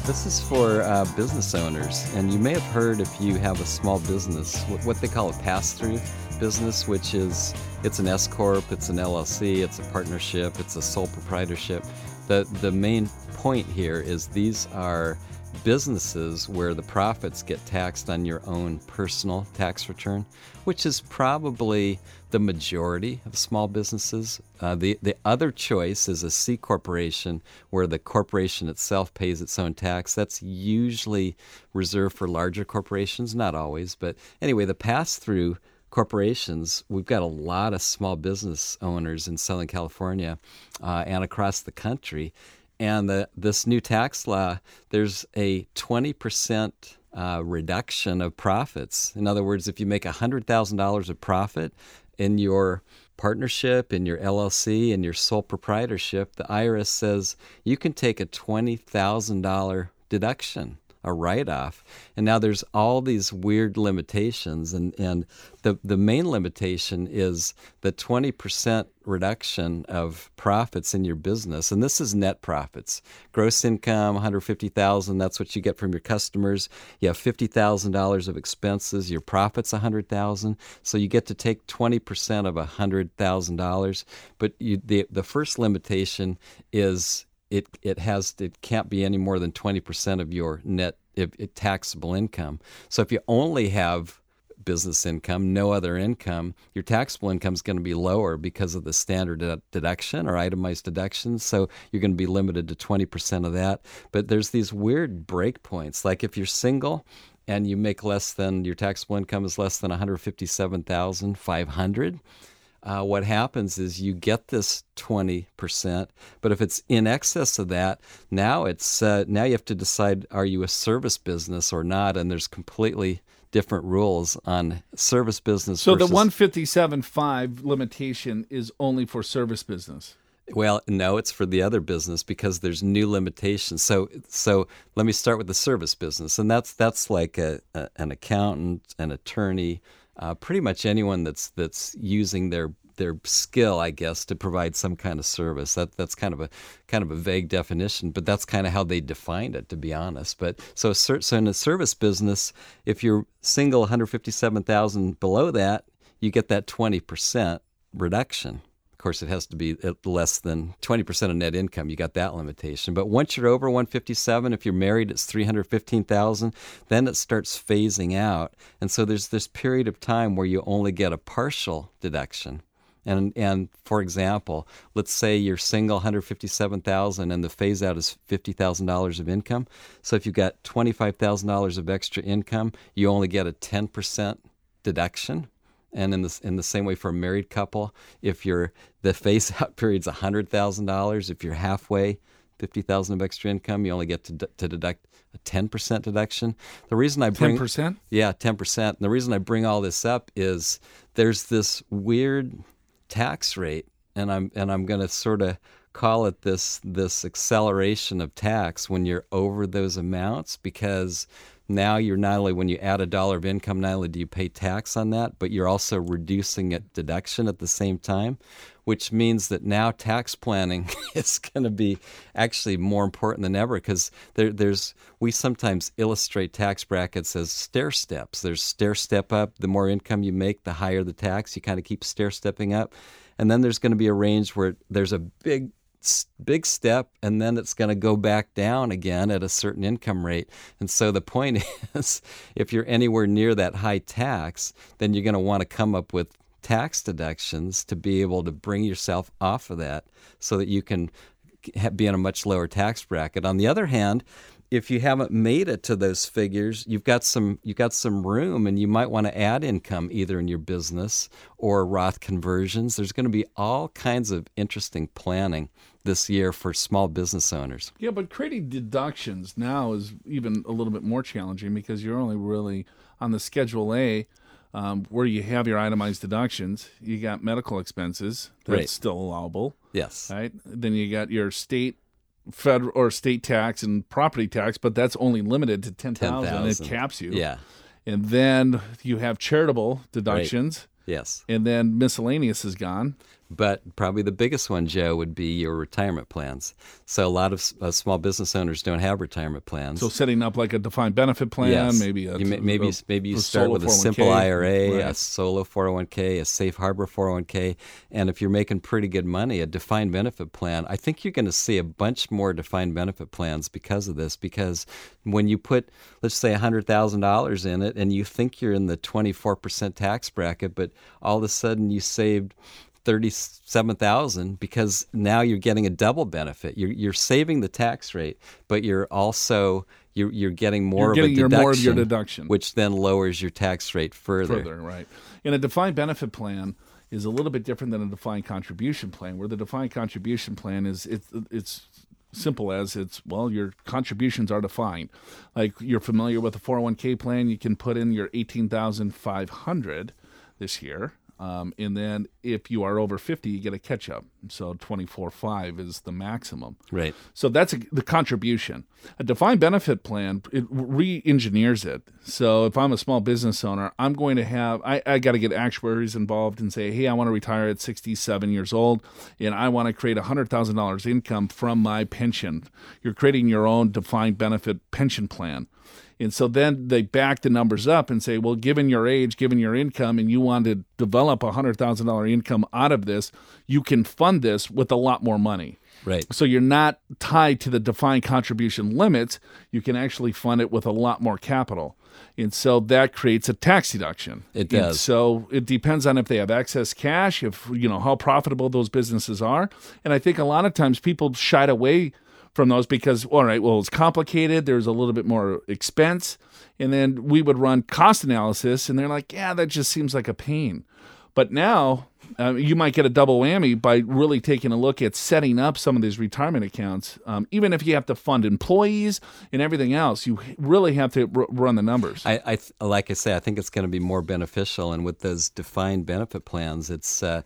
This is for uh, business owners, and you may have heard if you have a small business, what, what they call a pass-through business, which is it's an S corp, it's an LLC, it's a partnership, it's a sole proprietorship. The the main point here is these are businesses where the profits get taxed on your own personal tax return, which is probably the majority of small businesses. Uh, the the other choice is a C corporation, where the corporation itself pays its own tax. That's usually reserved for larger corporations, not always, but anyway, the pass through corporations, we've got a lot of small business owners in Southern California uh, and across the country. And the, this new tax law, there's a 20% uh, reduction of profits. In other words, if you make $100,000 of profit in your partnership, in your LLC, in your sole proprietorship, the IRS says you can take a $20,000 deduction a write-off. And now there's all these weird limitations, and, and the, the main limitation is the 20% reduction of profits in your business. And this is net profits. Gross income, 150000 that's what you get from your customers. You have $50,000 of expenses, your profit's 100000 so you get to take 20% of $100,000. But you, the, the first limitation is it it has it can't be any more than 20% of your net if, taxable income. So if you only have business income, no other income, your taxable income is going to be lower because of the standard deduction or itemized deductions. So you're going to be limited to 20% of that. But there's these weird breakpoints. Like if you're single and you make less than your taxable income is less than 157,500 uh, what happens is you get this 20%, but if it's in excess of that, now it's uh, now you have to decide are you a service business or not, and there's completely different rules on service business. So versus, the 157.5 limitation is only for service business. Well, no, it's for the other business because there's new limitations. So, so let me start with the service business, and that's that's like a, a an accountant, an attorney, uh, pretty much anyone that's that's using their their skill, I guess, to provide some kind of service. That that's kind of a kind of a vague definition, but that's kind of how they defined it, to be honest. But so so in a service business, if you're single, 157,000 below that, you get that 20 percent reduction course, it has to be uh, less than 20% of net income. You got that limitation. But once you're over 157, if you're married, it's 315,000. Then it starts phasing out, and so there's this period of time where you only get a partial deduction. And and for example, let's say you're single, 157,000, and the phase out is $50,000 of income. So if you've got $25,000 of extra income, you only get a 10% deduction and in the in the same way for a married couple, if you're the phase out period's hundred thousand dollars, if you're halfway, fifty thousand of extra income, you only get to, to deduct a ten percent deduction. The reason I bring ten percent, yeah, ten percent. The reason I bring all this up is there's this weird tax rate, and I'm and I'm going to sort of call it this this acceleration of tax when you're over those amounts because now you're not only when you add a dollar of income not only do you pay tax on that but you're also reducing a deduction at the same time which means that now tax planning is going to be actually more important than ever because there, there's we sometimes illustrate tax brackets as stair steps. There's stair step up the more income you make the higher the tax you kind of keep stair stepping up. And then there's going to be a range where there's a big big step and then it's going to go back down again at a certain income rate. And so the point is if you're anywhere near that high tax, then you're going to want to come up with tax deductions to be able to bring yourself off of that so that you can be in a much lower tax bracket. On the other hand, if you haven't made it to those figures, you've got some you've got some room, and you might want to add income either in your business or Roth conversions. There's going to be all kinds of interesting planning this year for small business owners. Yeah, but creating deductions now is even a little bit more challenging because you're only really on the Schedule A. Um, where you have your itemized deductions, you got medical expenses that's right. still allowable. Yes. Right. Then you got your state federal or state tax and property tax, but that's only limited to 10,000 10, it caps you. Yeah. And then you have charitable deductions. Right. Yes. And then miscellaneous is gone. But probably the biggest one, Joe, would be your retirement plans. So a lot of uh, small business owners don't have retirement plans. So setting up like a defined benefit plan, yes. maybe a, you may, maybe a, maybe you start with a simple IRA, right. a solo 401k, a safe harbor 401k, and if you're making pretty good money, a defined benefit plan. I think you're going to see a bunch more defined benefit plans because of this. Because when you put, let's say, hundred thousand dollars in it, and you think you're in the 24% tax bracket, but all of a sudden you saved 37,000 because now you're getting a double benefit. You're, you're saving the tax rate, but you're also you're, you're getting more you're getting of a deduction, more of your deduction, which then lowers your tax rate further. Further, right. And a defined benefit plan is a little bit different than a defined contribution plan, where the defined contribution plan is it's it's simple as it's well your contributions are defined like you're familiar with a 401k plan you can put in your 18500 this year um, and then if you are over 50, you get a catch up. So 24.5 is the maximum. Right. So that's a, the contribution. A defined benefit plan, it re engineers it. So if I'm a small business owner, I'm going to have, I, I got to get actuaries involved and say, hey, I want to retire at 67 years old and I want to create $100,000 income from my pension. You're creating your own defined benefit pension plan. And so then they back the numbers up and say, well, given your age, given your income, and you want to develop a $100,000 income out of this, you can fund this with a lot more money. Right. So you're not tied to the defined contribution limits. You can actually fund it with a lot more capital. And so that creates a tax deduction. It And does. so it depends on if they have excess cash, if you know how profitable those businesses are. And I think a lot of times people shied away from those because all right, well it's complicated, there's a little bit more expense. And then we would run cost analysis and they're like, yeah, that just seems like a pain. But now uh, you might get a double whammy by really taking a look at setting up some of these retirement accounts. Um, even if you have to fund employees and everything else, you really have to r- run the numbers. I, I th- like I say, I think it's going to be more beneficial, and with those defined benefit plans, it's uh,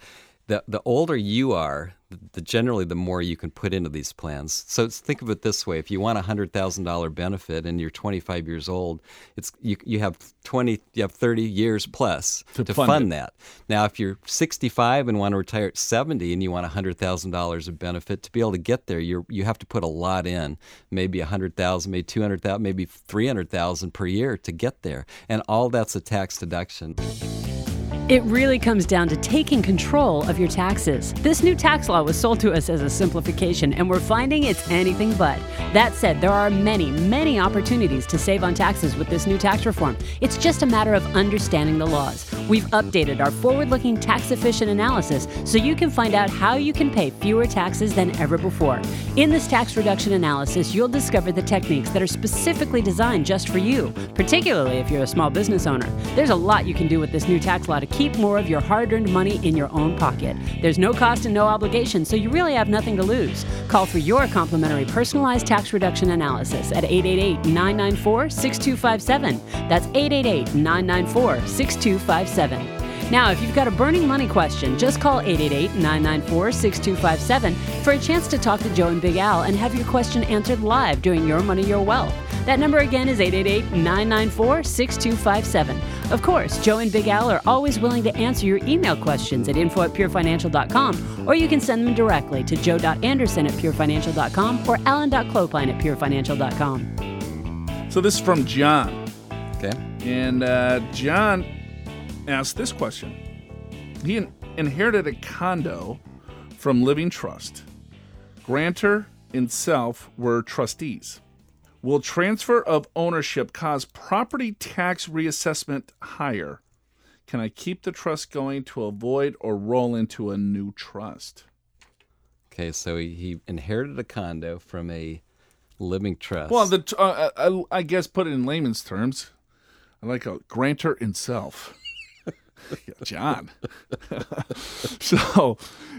the the older you are, the generally the more you can put into these plans. So think of it this way: if you want a hundred thousand dollar benefit and you're 25 years old, it's you you have 20, you have 30 years plus To to, fund fund, that. Now, if you're 65 and want to retire at 70 and you want a hundred thousand dollars of benefit to be able to get there, you you have to put a lot in, maybe a hundred thousand, maybe two hundred thousand, maybe three hundred thousand per year to get there, and all that's a tax deduction. It really comes down to taking control of your taxes. This new tax law was sold to us as a simplification, and we're finding it's anything but. That said, there are many, many opportunities to save on taxes with this new tax reform. It's just a matter of understanding the laws. We've updated our forward looking tax efficient analysis so you can find out how you can pay fewer taxes than ever before. In this tax reduction analysis, you'll discover the techniques that are specifically designed just for you, particularly if you're a small business owner. There's a lot you can do with this new tax law to keep more of your hard earned money in your own pocket. There's no cost and no obligation, so you really have nothing to lose. Call for your complimentary personalized tax reduction analysis at 888 994 6257. That's 888 994 6257. Now, if you've got a burning money question, just call 888 994 6257 for a chance to talk to Joe and Big Al and have your question answered live during Your Money, Your Wealth. That number again is 888 994 6257. Of course, Joe and Big Al are always willing to answer your email questions at info at purefinancial.com, or you can send them directly to joe.anderson at purefinancial.com or alan.clopine at purefinancial.com. so this is from John. Okay. And uh, John asked this question. He in- inherited a condo from Living Trust. Grantor and self were trustees. Will transfer of ownership cause property tax reassessment higher? Can I keep the trust going to avoid or roll into a new trust? Okay. So he, he inherited a condo from a living trust. Well, the uh, I, I guess put it in layman's terms, I like a grantor in self. John. so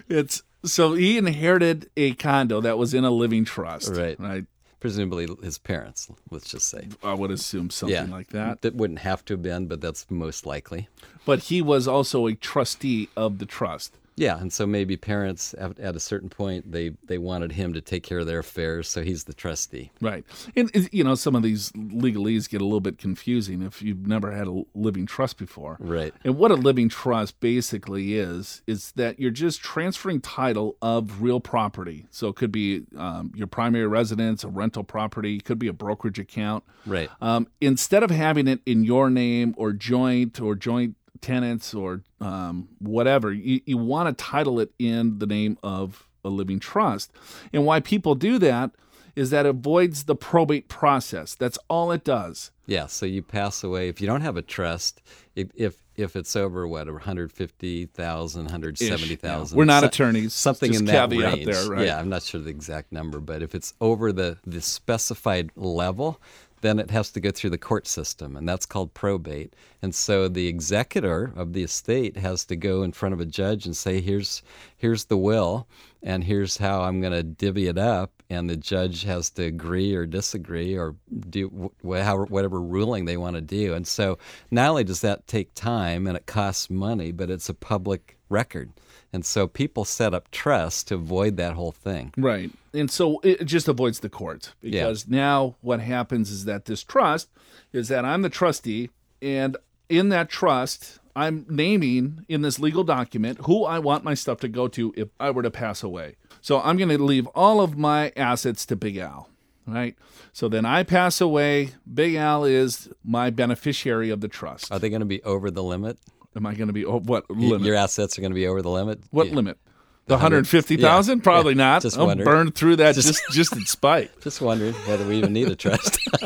it's so he inherited a condo that was in a living trust. Right. Right. Presumably his parents. Let's just say. I would assume something yeah, like that. That wouldn't have to have been, but that's most likely. But he was also a trustee of the trust. Yeah, and so maybe parents at, at a certain point they they wanted him to take care of their affairs, so he's the trustee. Right. And, you know, some of these legalese get a little bit confusing if you've never had a living trust before. Right. And what a living trust basically is, is that you're just transferring title of real property. So it could be um, your primary residence, a rental property, it could be a brokerage account. Right. Um, instead of having it in your name or joint or joint tenants or um, whatever, you, you want to title it in the name of a living trust. And why people do that is that it avoids the probate process. That's all it does. Yeah, so you pass away if you don't have a trust. If if, if it's over what 150,000, 170,000. We're not so- attorneys. Something in that range. there, right? Yeah, I'm not sure the exact number, but if it's over the the specified level, then it has to go through the court system, and that's called probate. And so the executor of the estate has to go in front of a judge and say, "Here's here's the will, and here's how I'm going to divvy it up." And the judge has to agree or disagree or do wh- whatever ruling they want to do. And so not only does that take time and it costs money, but it's a public record. And so people set up trusts to avoid that whole thing. Right. And so it just avoids the courts Yeah. because now what happens is that this trust is that I'm the trustee and in that trust I'm naming in this legal document who I want my stuff to go to if I were to pass away. So I'm going to leave all of my assets to Big Al, right? So then I pass away, Big Al is my beneficiary of the trust. Are they going to be over the limit? Am I going to be oh, what limit? Your assets are going to be over the limit? what Yeah. limit? The hundred fifty thousand? Yeah, Probably not. just I'll burn through that just just in spite. Just wondering whether we even need a trust.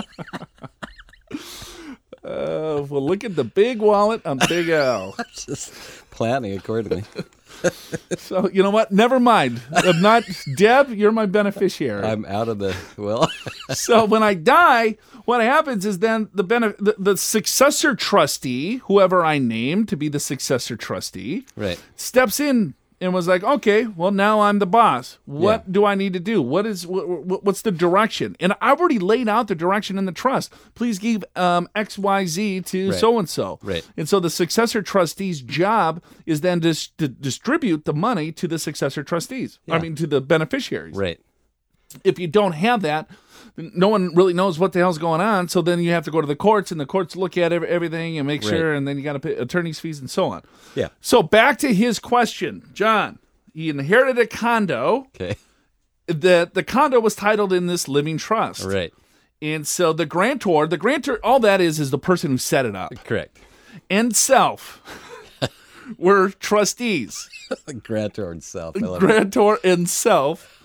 Uh, well, look at the big wallet on Big Al. Just planning accordingly. So you know what? Never mind. I'm not Deb. You're my beneficiary. I'm out of the well. so when I die, what happens is then the, benef- the the successor trustee, whoever I name to be the successor trustee, right. steps in and was like, "Okay, well now I'm the boss. What Yeah. do I need to do? What is what, what, what's the direction?" And I've already laid out the direction in the trust. Please give um, X Y Z to so and so. Right. And so the successor trustee's job is then dis- to distribute the money to the successor trustees. I mean to the beneficiaries Right. If you don't have that, no one really knows what the hell's going on. So then you have to go to the courts, and the courts look at ev- everything and make Right. sure, and then you got to pay attorney's fees and so on. Yeah. So back to his question, John. He inherited a condo. Okay. The the condo was titled in this living trust, Right. and so the grantor, the grantor, all that is is the person who set it up, Correct. and self were trustees. Grantor love it. grantor and self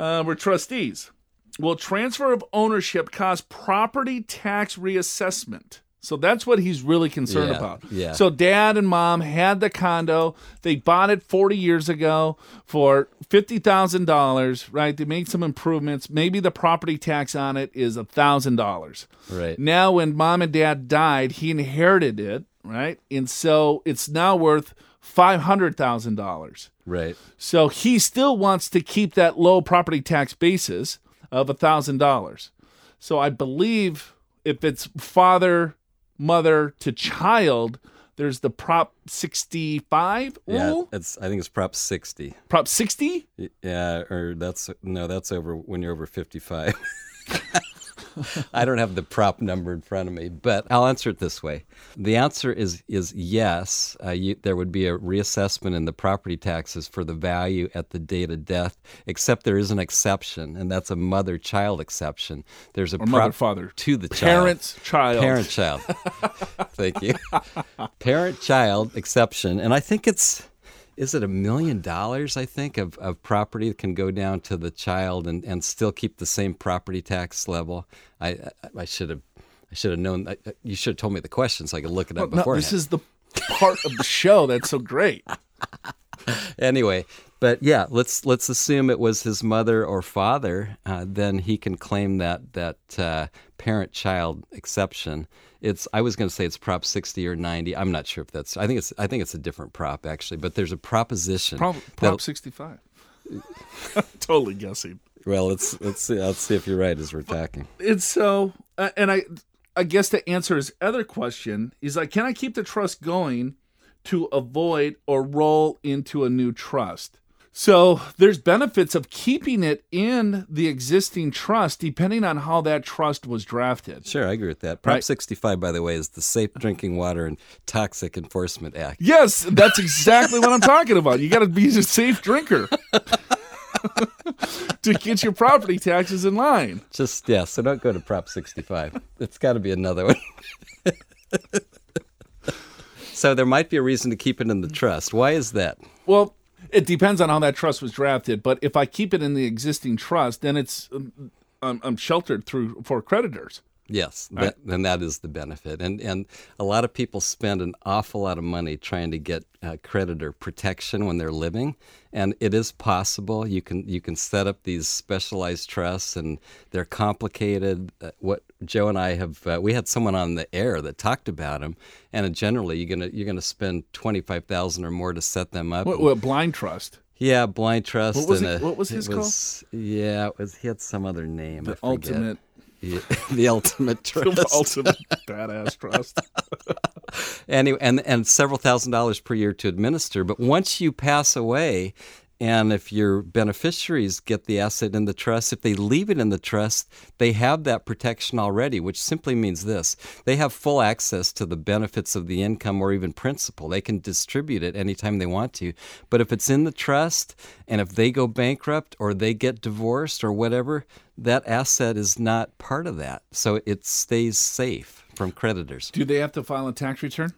uh, were trustees. Well, transfer of ownership caused property tax reassessment. So that's what he's really concerned Yeah, about. yeah. So dad and mom had the condo. They bought it 40 years ago for $50,000, right? They made some improvements. Maybe the property tax on it is $1,000. Right. Now, when mom and dad died, he inherited it, right? And so it's now worth $500,000. Right. So he still wants to keep that low property tax basis of $1,000. So I believe if it's father, mother to child, there's the Prop 65 Yeah. rule? It's. I think it's Prop 60. Prop 60? Yeah. Or that's no. That's over when you're over 55. I don't have the prop number in front of me, but I'll answer it this way. The answer is is yes. Uh, you, there would be a reassessment in the property taxes for the value at the date of death, except there is an exception, and that's a mother-child exception. There's a Or prop mother, father. to the child. Parents, child. Parent child. Thank you. Parent child exception. And I think it's, is it a million dollars, I think, of, of property that can go down to the child and, and still keep the same property tax level? I, I, I should have. I should have known. I, I- you should have told me the question so I could look it up No, beforehand. this is the part of the show that's so great. anyway, but yeah, let's let's assume it was his mother or father. Uh, then he can claim that that uh, parent-child exception. It's I was going to say it's Prop 60 or 90. I'm not sure if that's. I think it's I think it's a different prop actually. But there's a proposition. Prop, prop 65. totally guessing. well, let's let's see. Let's see if you're right as we're talking. it's so uh, and i i guess to answer his other question is like can i keep the trust going to avoid or roll into a new trust so there's benefits of keeping it in the existing trust depending on how that trust was drafted Sure, I agree with that. Prop Right. 65, by the way, is the Safe Drinking Water and Toxic Enforcement Act. yes that's exactly what i'm talking about you got to be a safe drinker to get your property taxes in line Just yeah, so don't go to Prop 65. It's got to be another one. so there might be a reason to keep it in the trust. Why is that? Well, it depends on how that trust was drafted, but if I keep it in the existing trust, then it's um, I'm, I'm sheltered through for creditors. Yes, that, and that is the benefit. And and a lot of people spend an awful lot of money trying to get uh, creditor protection when they're living, and it is possible. You can you can set up these specialized trusts, and they're complicated. Uh, what Joe and I have, uh, we had someone on the air that talked about them, and generally you're gonna you're gonna spend twenty five thousand or more to set them up. What, what blind trust? Yeah, blind trust. What was and it- a- what was his was, Yeah, it was he had some other name. The I forget. ultimate, Yeah, the ultimate trust. the ultimate badass trust. anyway, and and several thousand dollars per year to administer. But once you pass away, and if your beneficiaries get the asset in the trust, if they leave it in the trust, they have that protection already, which simply means this they have full access to the benefits of the income or even principal. They can distribute it anytime they want to. But if it's in the trust, and if they go bankrupt or they get divorced or whatever, that asset is not part of that. So it stays safe from creditors. Do they have to file a tax return?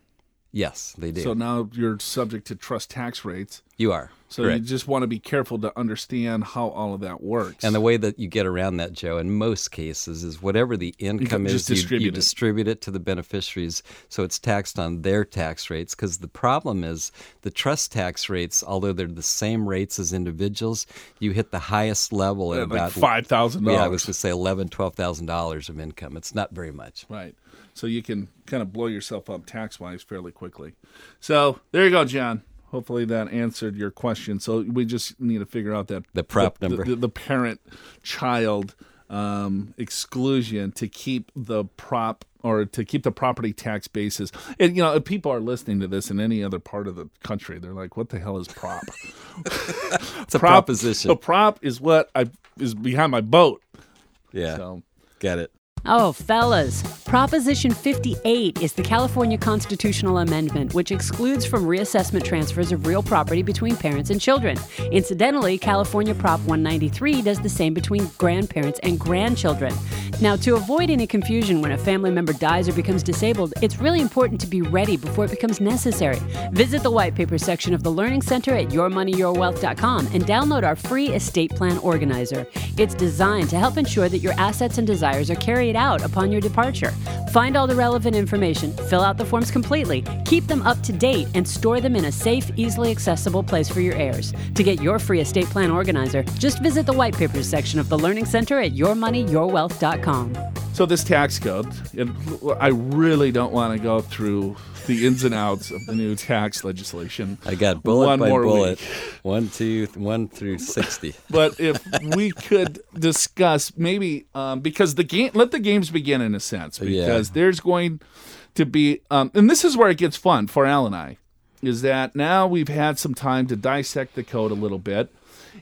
Yes, they do. So now you're subject to trust tax rates. you are. So Correct. you just want to be careful to understand how all of that works. And the way that you get around that, Joe, in most cases, is whatever the income just is, you, you distribute it. distribute it to the beneficiaries, so it's taxed on their tax rates. Because the problem is the trust tax rates, although they're the same rates as individuals, you hit the highest level at like about five thousand Yeah, I was going to say eleven, twelve thousand dollars of income. It's not very much. Right. So you can kind of blow yourself up tax wise fairly quickly. So there you go, John. Hopefully that answered your question. So we just need to figure out that The prop the, number. the, the parent child um, exclusion to keep the prop or to keep the property tax basis. And you know, if people are listening to this in any other part of the country, they're like, "What the hell is prop?" It's a prop proposition. A prop is what I is behind my boat. yeah, So got it. Oh, fellas. Proposition 58 is the California constitutional amendment, which excludes from reassessment transfers of real property between parents and children. Incidentally, California Prop 193 does the same between grandparents and grandchildren. Now, to avoid any confusion when a family member dies or becomes disabled, it's really important to be ready before it becomes necessary. Visit the white paper section of the Learning Center at yourmoneyyourwealth.com and download our free estate plan organizer. It's designed to help ensure that your assets and desires are carried out upon your departure. Find all the relevant information, fill out the forms completely, keep them up to date, and store them in a safe, easily accessible place for your heirs. To get your free estate plan organizer, just visit the white papers section of the Learning Center at yourmoneyyourwealth.com. So this tax code, and I really don't want to go through the ins and outs of the new tax legislation. I got bullet One by more bullet, week. one, two, one through sixty. But if we could discuss maybe um, because the game, let the games begin in a sense Yeah. because there's going to be, um, and this is where it gets fun for Al and I, is that now we've had some time to dissect the code a little bit.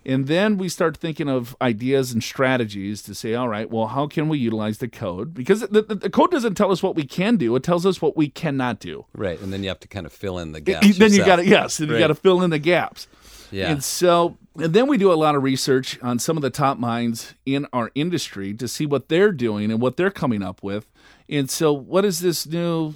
And then we start thinking of ideas and strategies to say, all right, well, how can we utilize the code? Because the, the, the code doesn't tell us what we can do; it tells us what we cannot do. Right, and then you have to kind of fill in the gaps. then you got to yes, then you got to fill in the gaps. Yeah. And so, and then we do a lot of research on some of the top minds in our industry to see what they're doing and what they're coming up with. And so, what is this new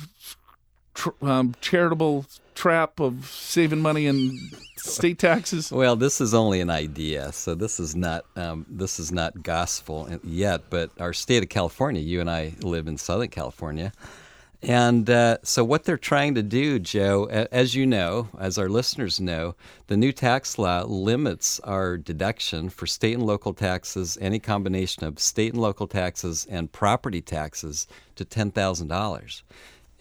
tr- um, charitable trap of saving money in state taxes? Well, this is only an idea, so this is not um, this is not gospel yet. But our state of California, you and I live in Southern California, and uh, so what they're trying to do, Joe, as you know, as our listeners know, the new tax law limits our deduction for state and local taxes, any combination of state and local taxes and property taxes, to ten thousand dollars.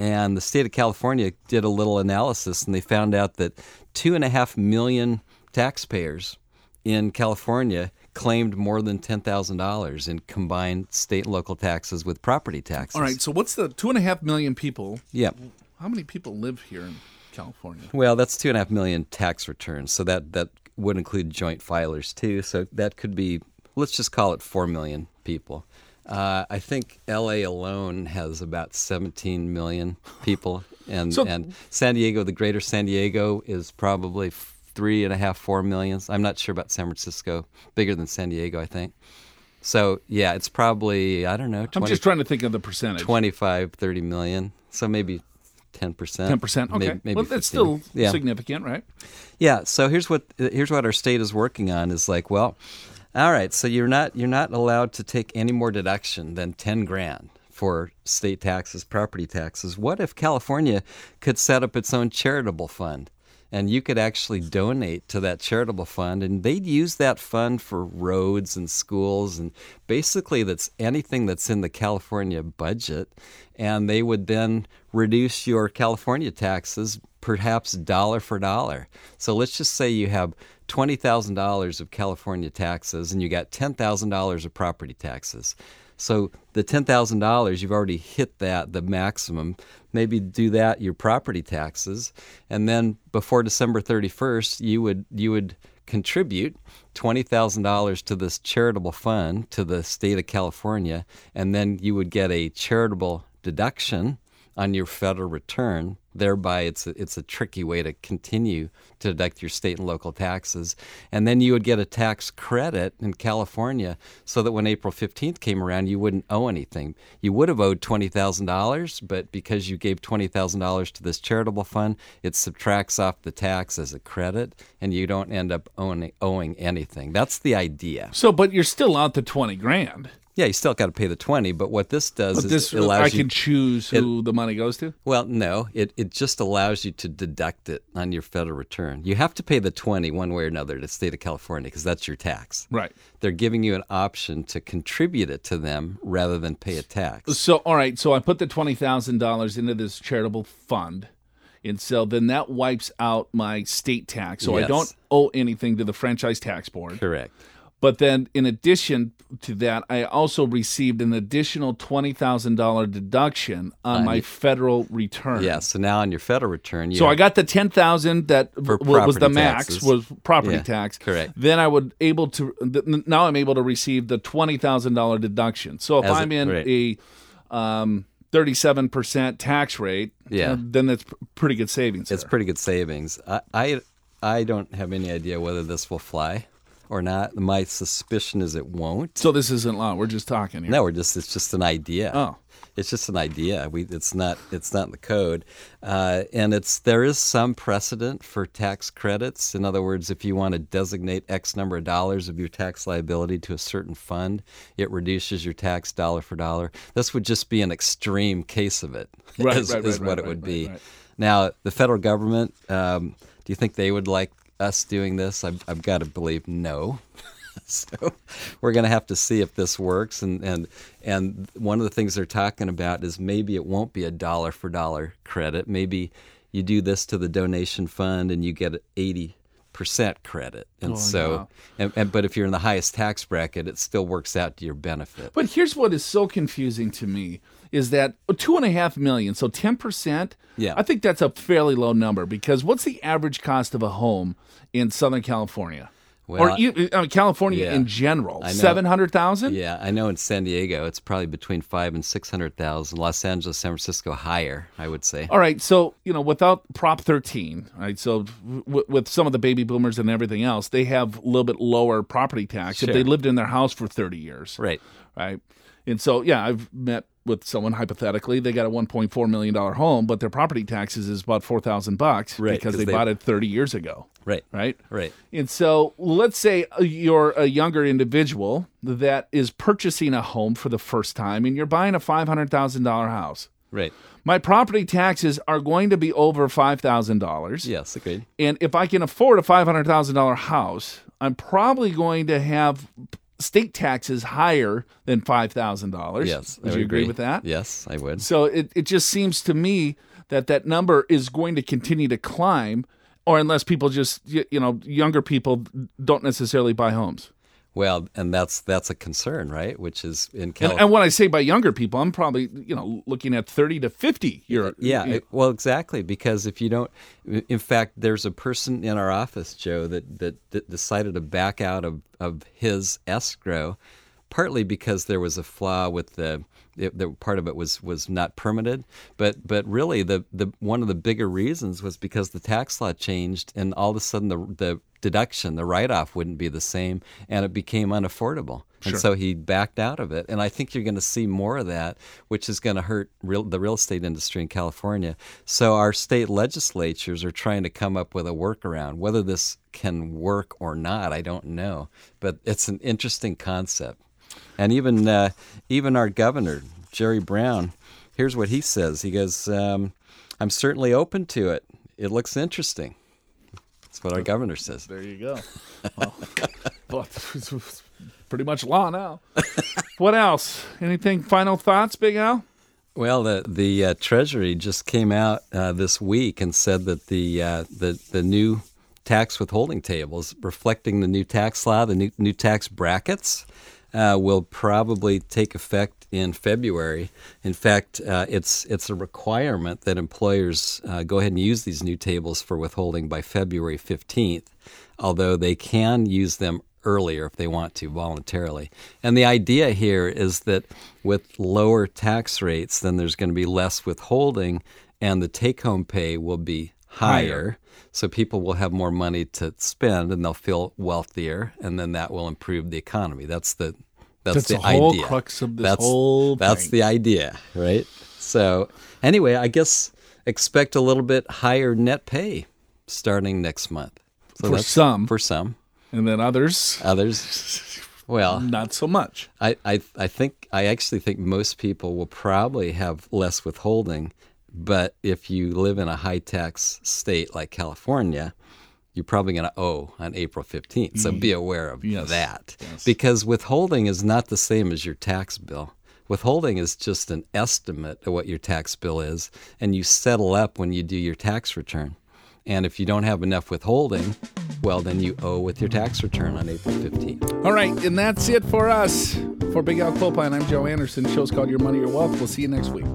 And the state of California did a little analysis and they found out that two and a half million taxpayers in California claimed more than $10,000 in combined state and local taxes with property taxes. All right, so what's the two and a half million people? Yeah. How many people live here in California? Well, that's two and a half million tax returns. So that, that would include joint filers too. So that could be, let's just call it 4 million people. Uh, I think LA alone has about 17 million people, and So- and San Diego, the greater San Diego, is probably three and a half, four millions. I'm not sure about San Francisco, bigger than San Diego, I think. So yeah, it's probably I don't know, I'm just trying to think of the percentage. 25, 30 million. So maybe 10 percent. Ten percent. Okay, maybe, maybe well, that's 15. still yeah. significant, right? Yeah. So here's what here's what our state is working on is like, well, all right. So you're not you're not allowed to take any more deduction than ten grand for state taxes, property taxes. What if California could set up its own charitable fund? And you could actually donate to that charitable fund, and they'd use that fund for roads and schools, and basically that's anything that's in the California budget. And they would then reduce your California taxes perhaps dollar for dollar. So let's just say you have $20,000 of California taxes and you got $10,000 of property taxes. So the $10,000, you've already hit that, the maximum. Maybe do that, your property taxes. And then before December 31st, you would, you would contribute $20,000 to this charitable fund to the state of California. And then you would get a charitable deduction on your federal return. Thereby, it's a, it's a tricky way to continue to deduct your state and local taxes. And then you would get a tax credit in California so that when April 15th came around, you wouldn't owe anything. You would have owed $20,000, but because you gave $20,000 to this charitable fund, it subtracts off the tax as a credit and you don't end up owning, owing anything. That's the idea. So, but you're still out the 20 grand. Yeah, you still got to pay the twenty, but what this does But is this, it allows I you. can choose who the money goes to. well, no, it, it just allows you to deduct it on your federal return. You have to pay the twenty one way or another to the state of California because that's your tax. Right. They're giving you an option to contribute it to them rather than pay a tax. So, all right. So I put the twenty thousand dollars into this charitable fund, and so then that wipes out my state tax. So I don't owe anything to the franchise tax board. Correct. But then, in addition to that, I also received an additional twenty thousand dollar deduction on my federal return. Yeah. So now on your federal return, you So I got the ten thousand that For was the max taxes. was property Yeah, tax. correct. Then I would able to th- now I'm able to receive the twenty thousand dollar deduction. So if As a- I'm in right. a um, thirty-seven percent tax rate, Yeah. uh, then that's pr- pretty good savings. It's there. pretty good savings. I, I I don't have any idea whether this will fly or not. My suspicion is it won't. so this isn't law. We're just talking here. No, we're just it's just an idea. Oh. It's just an idea. We it's not it's not in the code, uh, and it's there is some precedent for tax credits. In other words, if you want to designate X number of dollars of your tax liability to a certain fund, it reduces your tax dollar for dollar. This would just be an extreme case of it. Right, is, right, is right, what right, it would be. Now, the federal government. Um, do you think they would like us doing this? I've, I've got to believe no. so we're going to have to see if this works and and and one of the things they're talking about is maybe it won't be a dollar for dollar credit maybe you do this to the donation fund and you get 80 percent credit and Oh, so and, and but if you're in the highest tax bracket it still works out to your benefit But here's what is so confusing to me is that two and a half million, so ten percent. Yeah. I think that's a fairly low number because what's the average cost of a home in Southern California, or Well, e- I mean, California yeah. in general? Seven hundred thousand. yeah i know in san diego it's probably between five and six hundred thousand los angeles san francisco higher i would say All right, so you know, without Prop 13, right? So w- with some of the baby boomers and everything else, they have a little bit lower property tax if they lived in their house for 30 years. right right? And so, yeah, I've met with someone hypothetically. They got a 1.4 million dollar home, but their property taxes is about 4,000 bucks Right, because 'cause they, they- bought it 30 years ago, right right? right And so, let's say uh, you're a younger individual that is purchasing a home for the first time, and you're buying a $500,000 house. right My property taxes are going to be over $5,000. yes agreed And if I can afford a $500,000 house, I'm probably going to have state taxes higher than $5,000. yes I Would you agree with that? yes i would So it, it just seems to me that that number is going to continue to climb, or unless people just, you know, younger people don't necessarily buy homes. Well, and that's that's a concern, right? Which is in And, California. and when I say by younger people, I'm probably, you know, looking at 30 to 50 year. Uh, yeah, it- well, exactly. Because if you don't, in fact, there's a person in our office, Joe, that that, that decided to back out of of his escrow, partly because there was a flaw with the. It, the part of it was was not permitted, but but really the, the one of the bigger reasons was because the tax law changed, and all of a sudden the the deduction, the write off, wouldn't be the same, and it became unaffordable. And so he backed out of it. And I think you're going to see more of that, which is going to hurt real, the real estate industry in California. So our state legislatures are trying to come up with a workaround. Whether this can work or not, I don't know. But it's an interesting concept. And even uh, even our governor, Jerry Brown, here's what he says. He goes, um, "I'm certainly open to it. It looks interesting." That's what our governor says. There you go. Well, well, pretty much law now. what else? Anything? Final thoughts, Big Al? Well, the the uh, Treasury just came out uh, this week and said that the uh, the the new tax withholding tables reflecting the new tax law, the new new tax brackets, uh, will probably take effect in February. In fact, uh, it's it's a requirement that employers uh, go ahead and use these new tables for withholding by February fifteenth. Although they can use them earlier if they want to voluntarily. And the idea here is that with lower tax rates, then there's going to be less withholding and the take home pay will be higher. higher. So people will have more money to spend and they'll feel wealthier and then that will improve the economy. That's the that's, that's the, the whole idea. crux of this that's, whole That's thing. the idea, right? So anyway, I guess expect a little bit higher net pay starting next month. So for some. For some. And then others. Others. Well, not so much. I, I, I think I actually think most people will probably have less withholding, but if you live in a high tax state like California, you're probably going to owe on April 15th. So be mm-hmm. aware of yes. that. Yes. Because withholding is not the same as your tax bill. Withholding is just an estimate of what your tax bill is, and you settle up when you do your tax return. And if you don't have enough withholding, well, then you owe with your tax return on April 15th. All right, and that's it for us. For Big Al Clopine, I'm Joe Anderson. show's called Your Money, Your Wealth. We'll see you next week.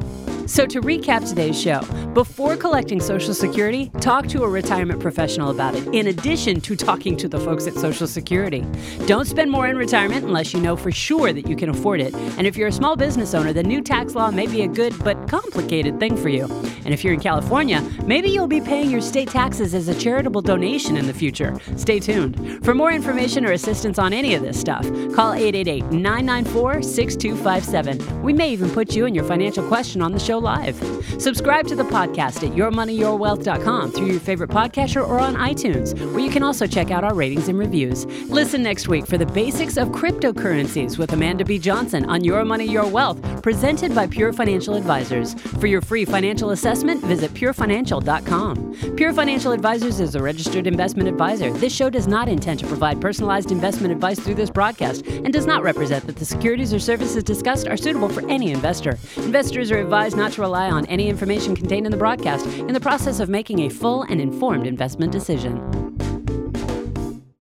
So, to recap today's show, before collecting Social Security, talk to a retirement professional about it, in addition to talking to the folks at Social Security. Don't spend more in retirement unless you know for sure that you can afford it. And if you're a small business owner, the new tax law may be a good but complicated thing for you. And if you're in California, maybe you'll be paying your state taxes as a charitable donation in the future. Stay tuned. For more information or assistance on any of this stuff, call 888 994 6257. We may even put you and your financial question on the show live. Subscribe to the podcast at yourmoneyyourwealth.com through your favorite podcatcher or on iTunes, where you can also check out our ratings and reviews. Listen next week for the basics of cryptocurrencies with Amanda B. Johnson on Your Money, Your Wealth, presented by Pure Financial Advisors. For your free financial assessment, visit purefinancial.com. Pure Financial Advisors is a registered investment advisor. This show does not intend to provide personalized investment advice through this broadcast and does not represent that the securities or services discussed are suitable for any investor. Investors are advised not to rely on any information contained in the broadcast in the process of making a full and informed investment decision.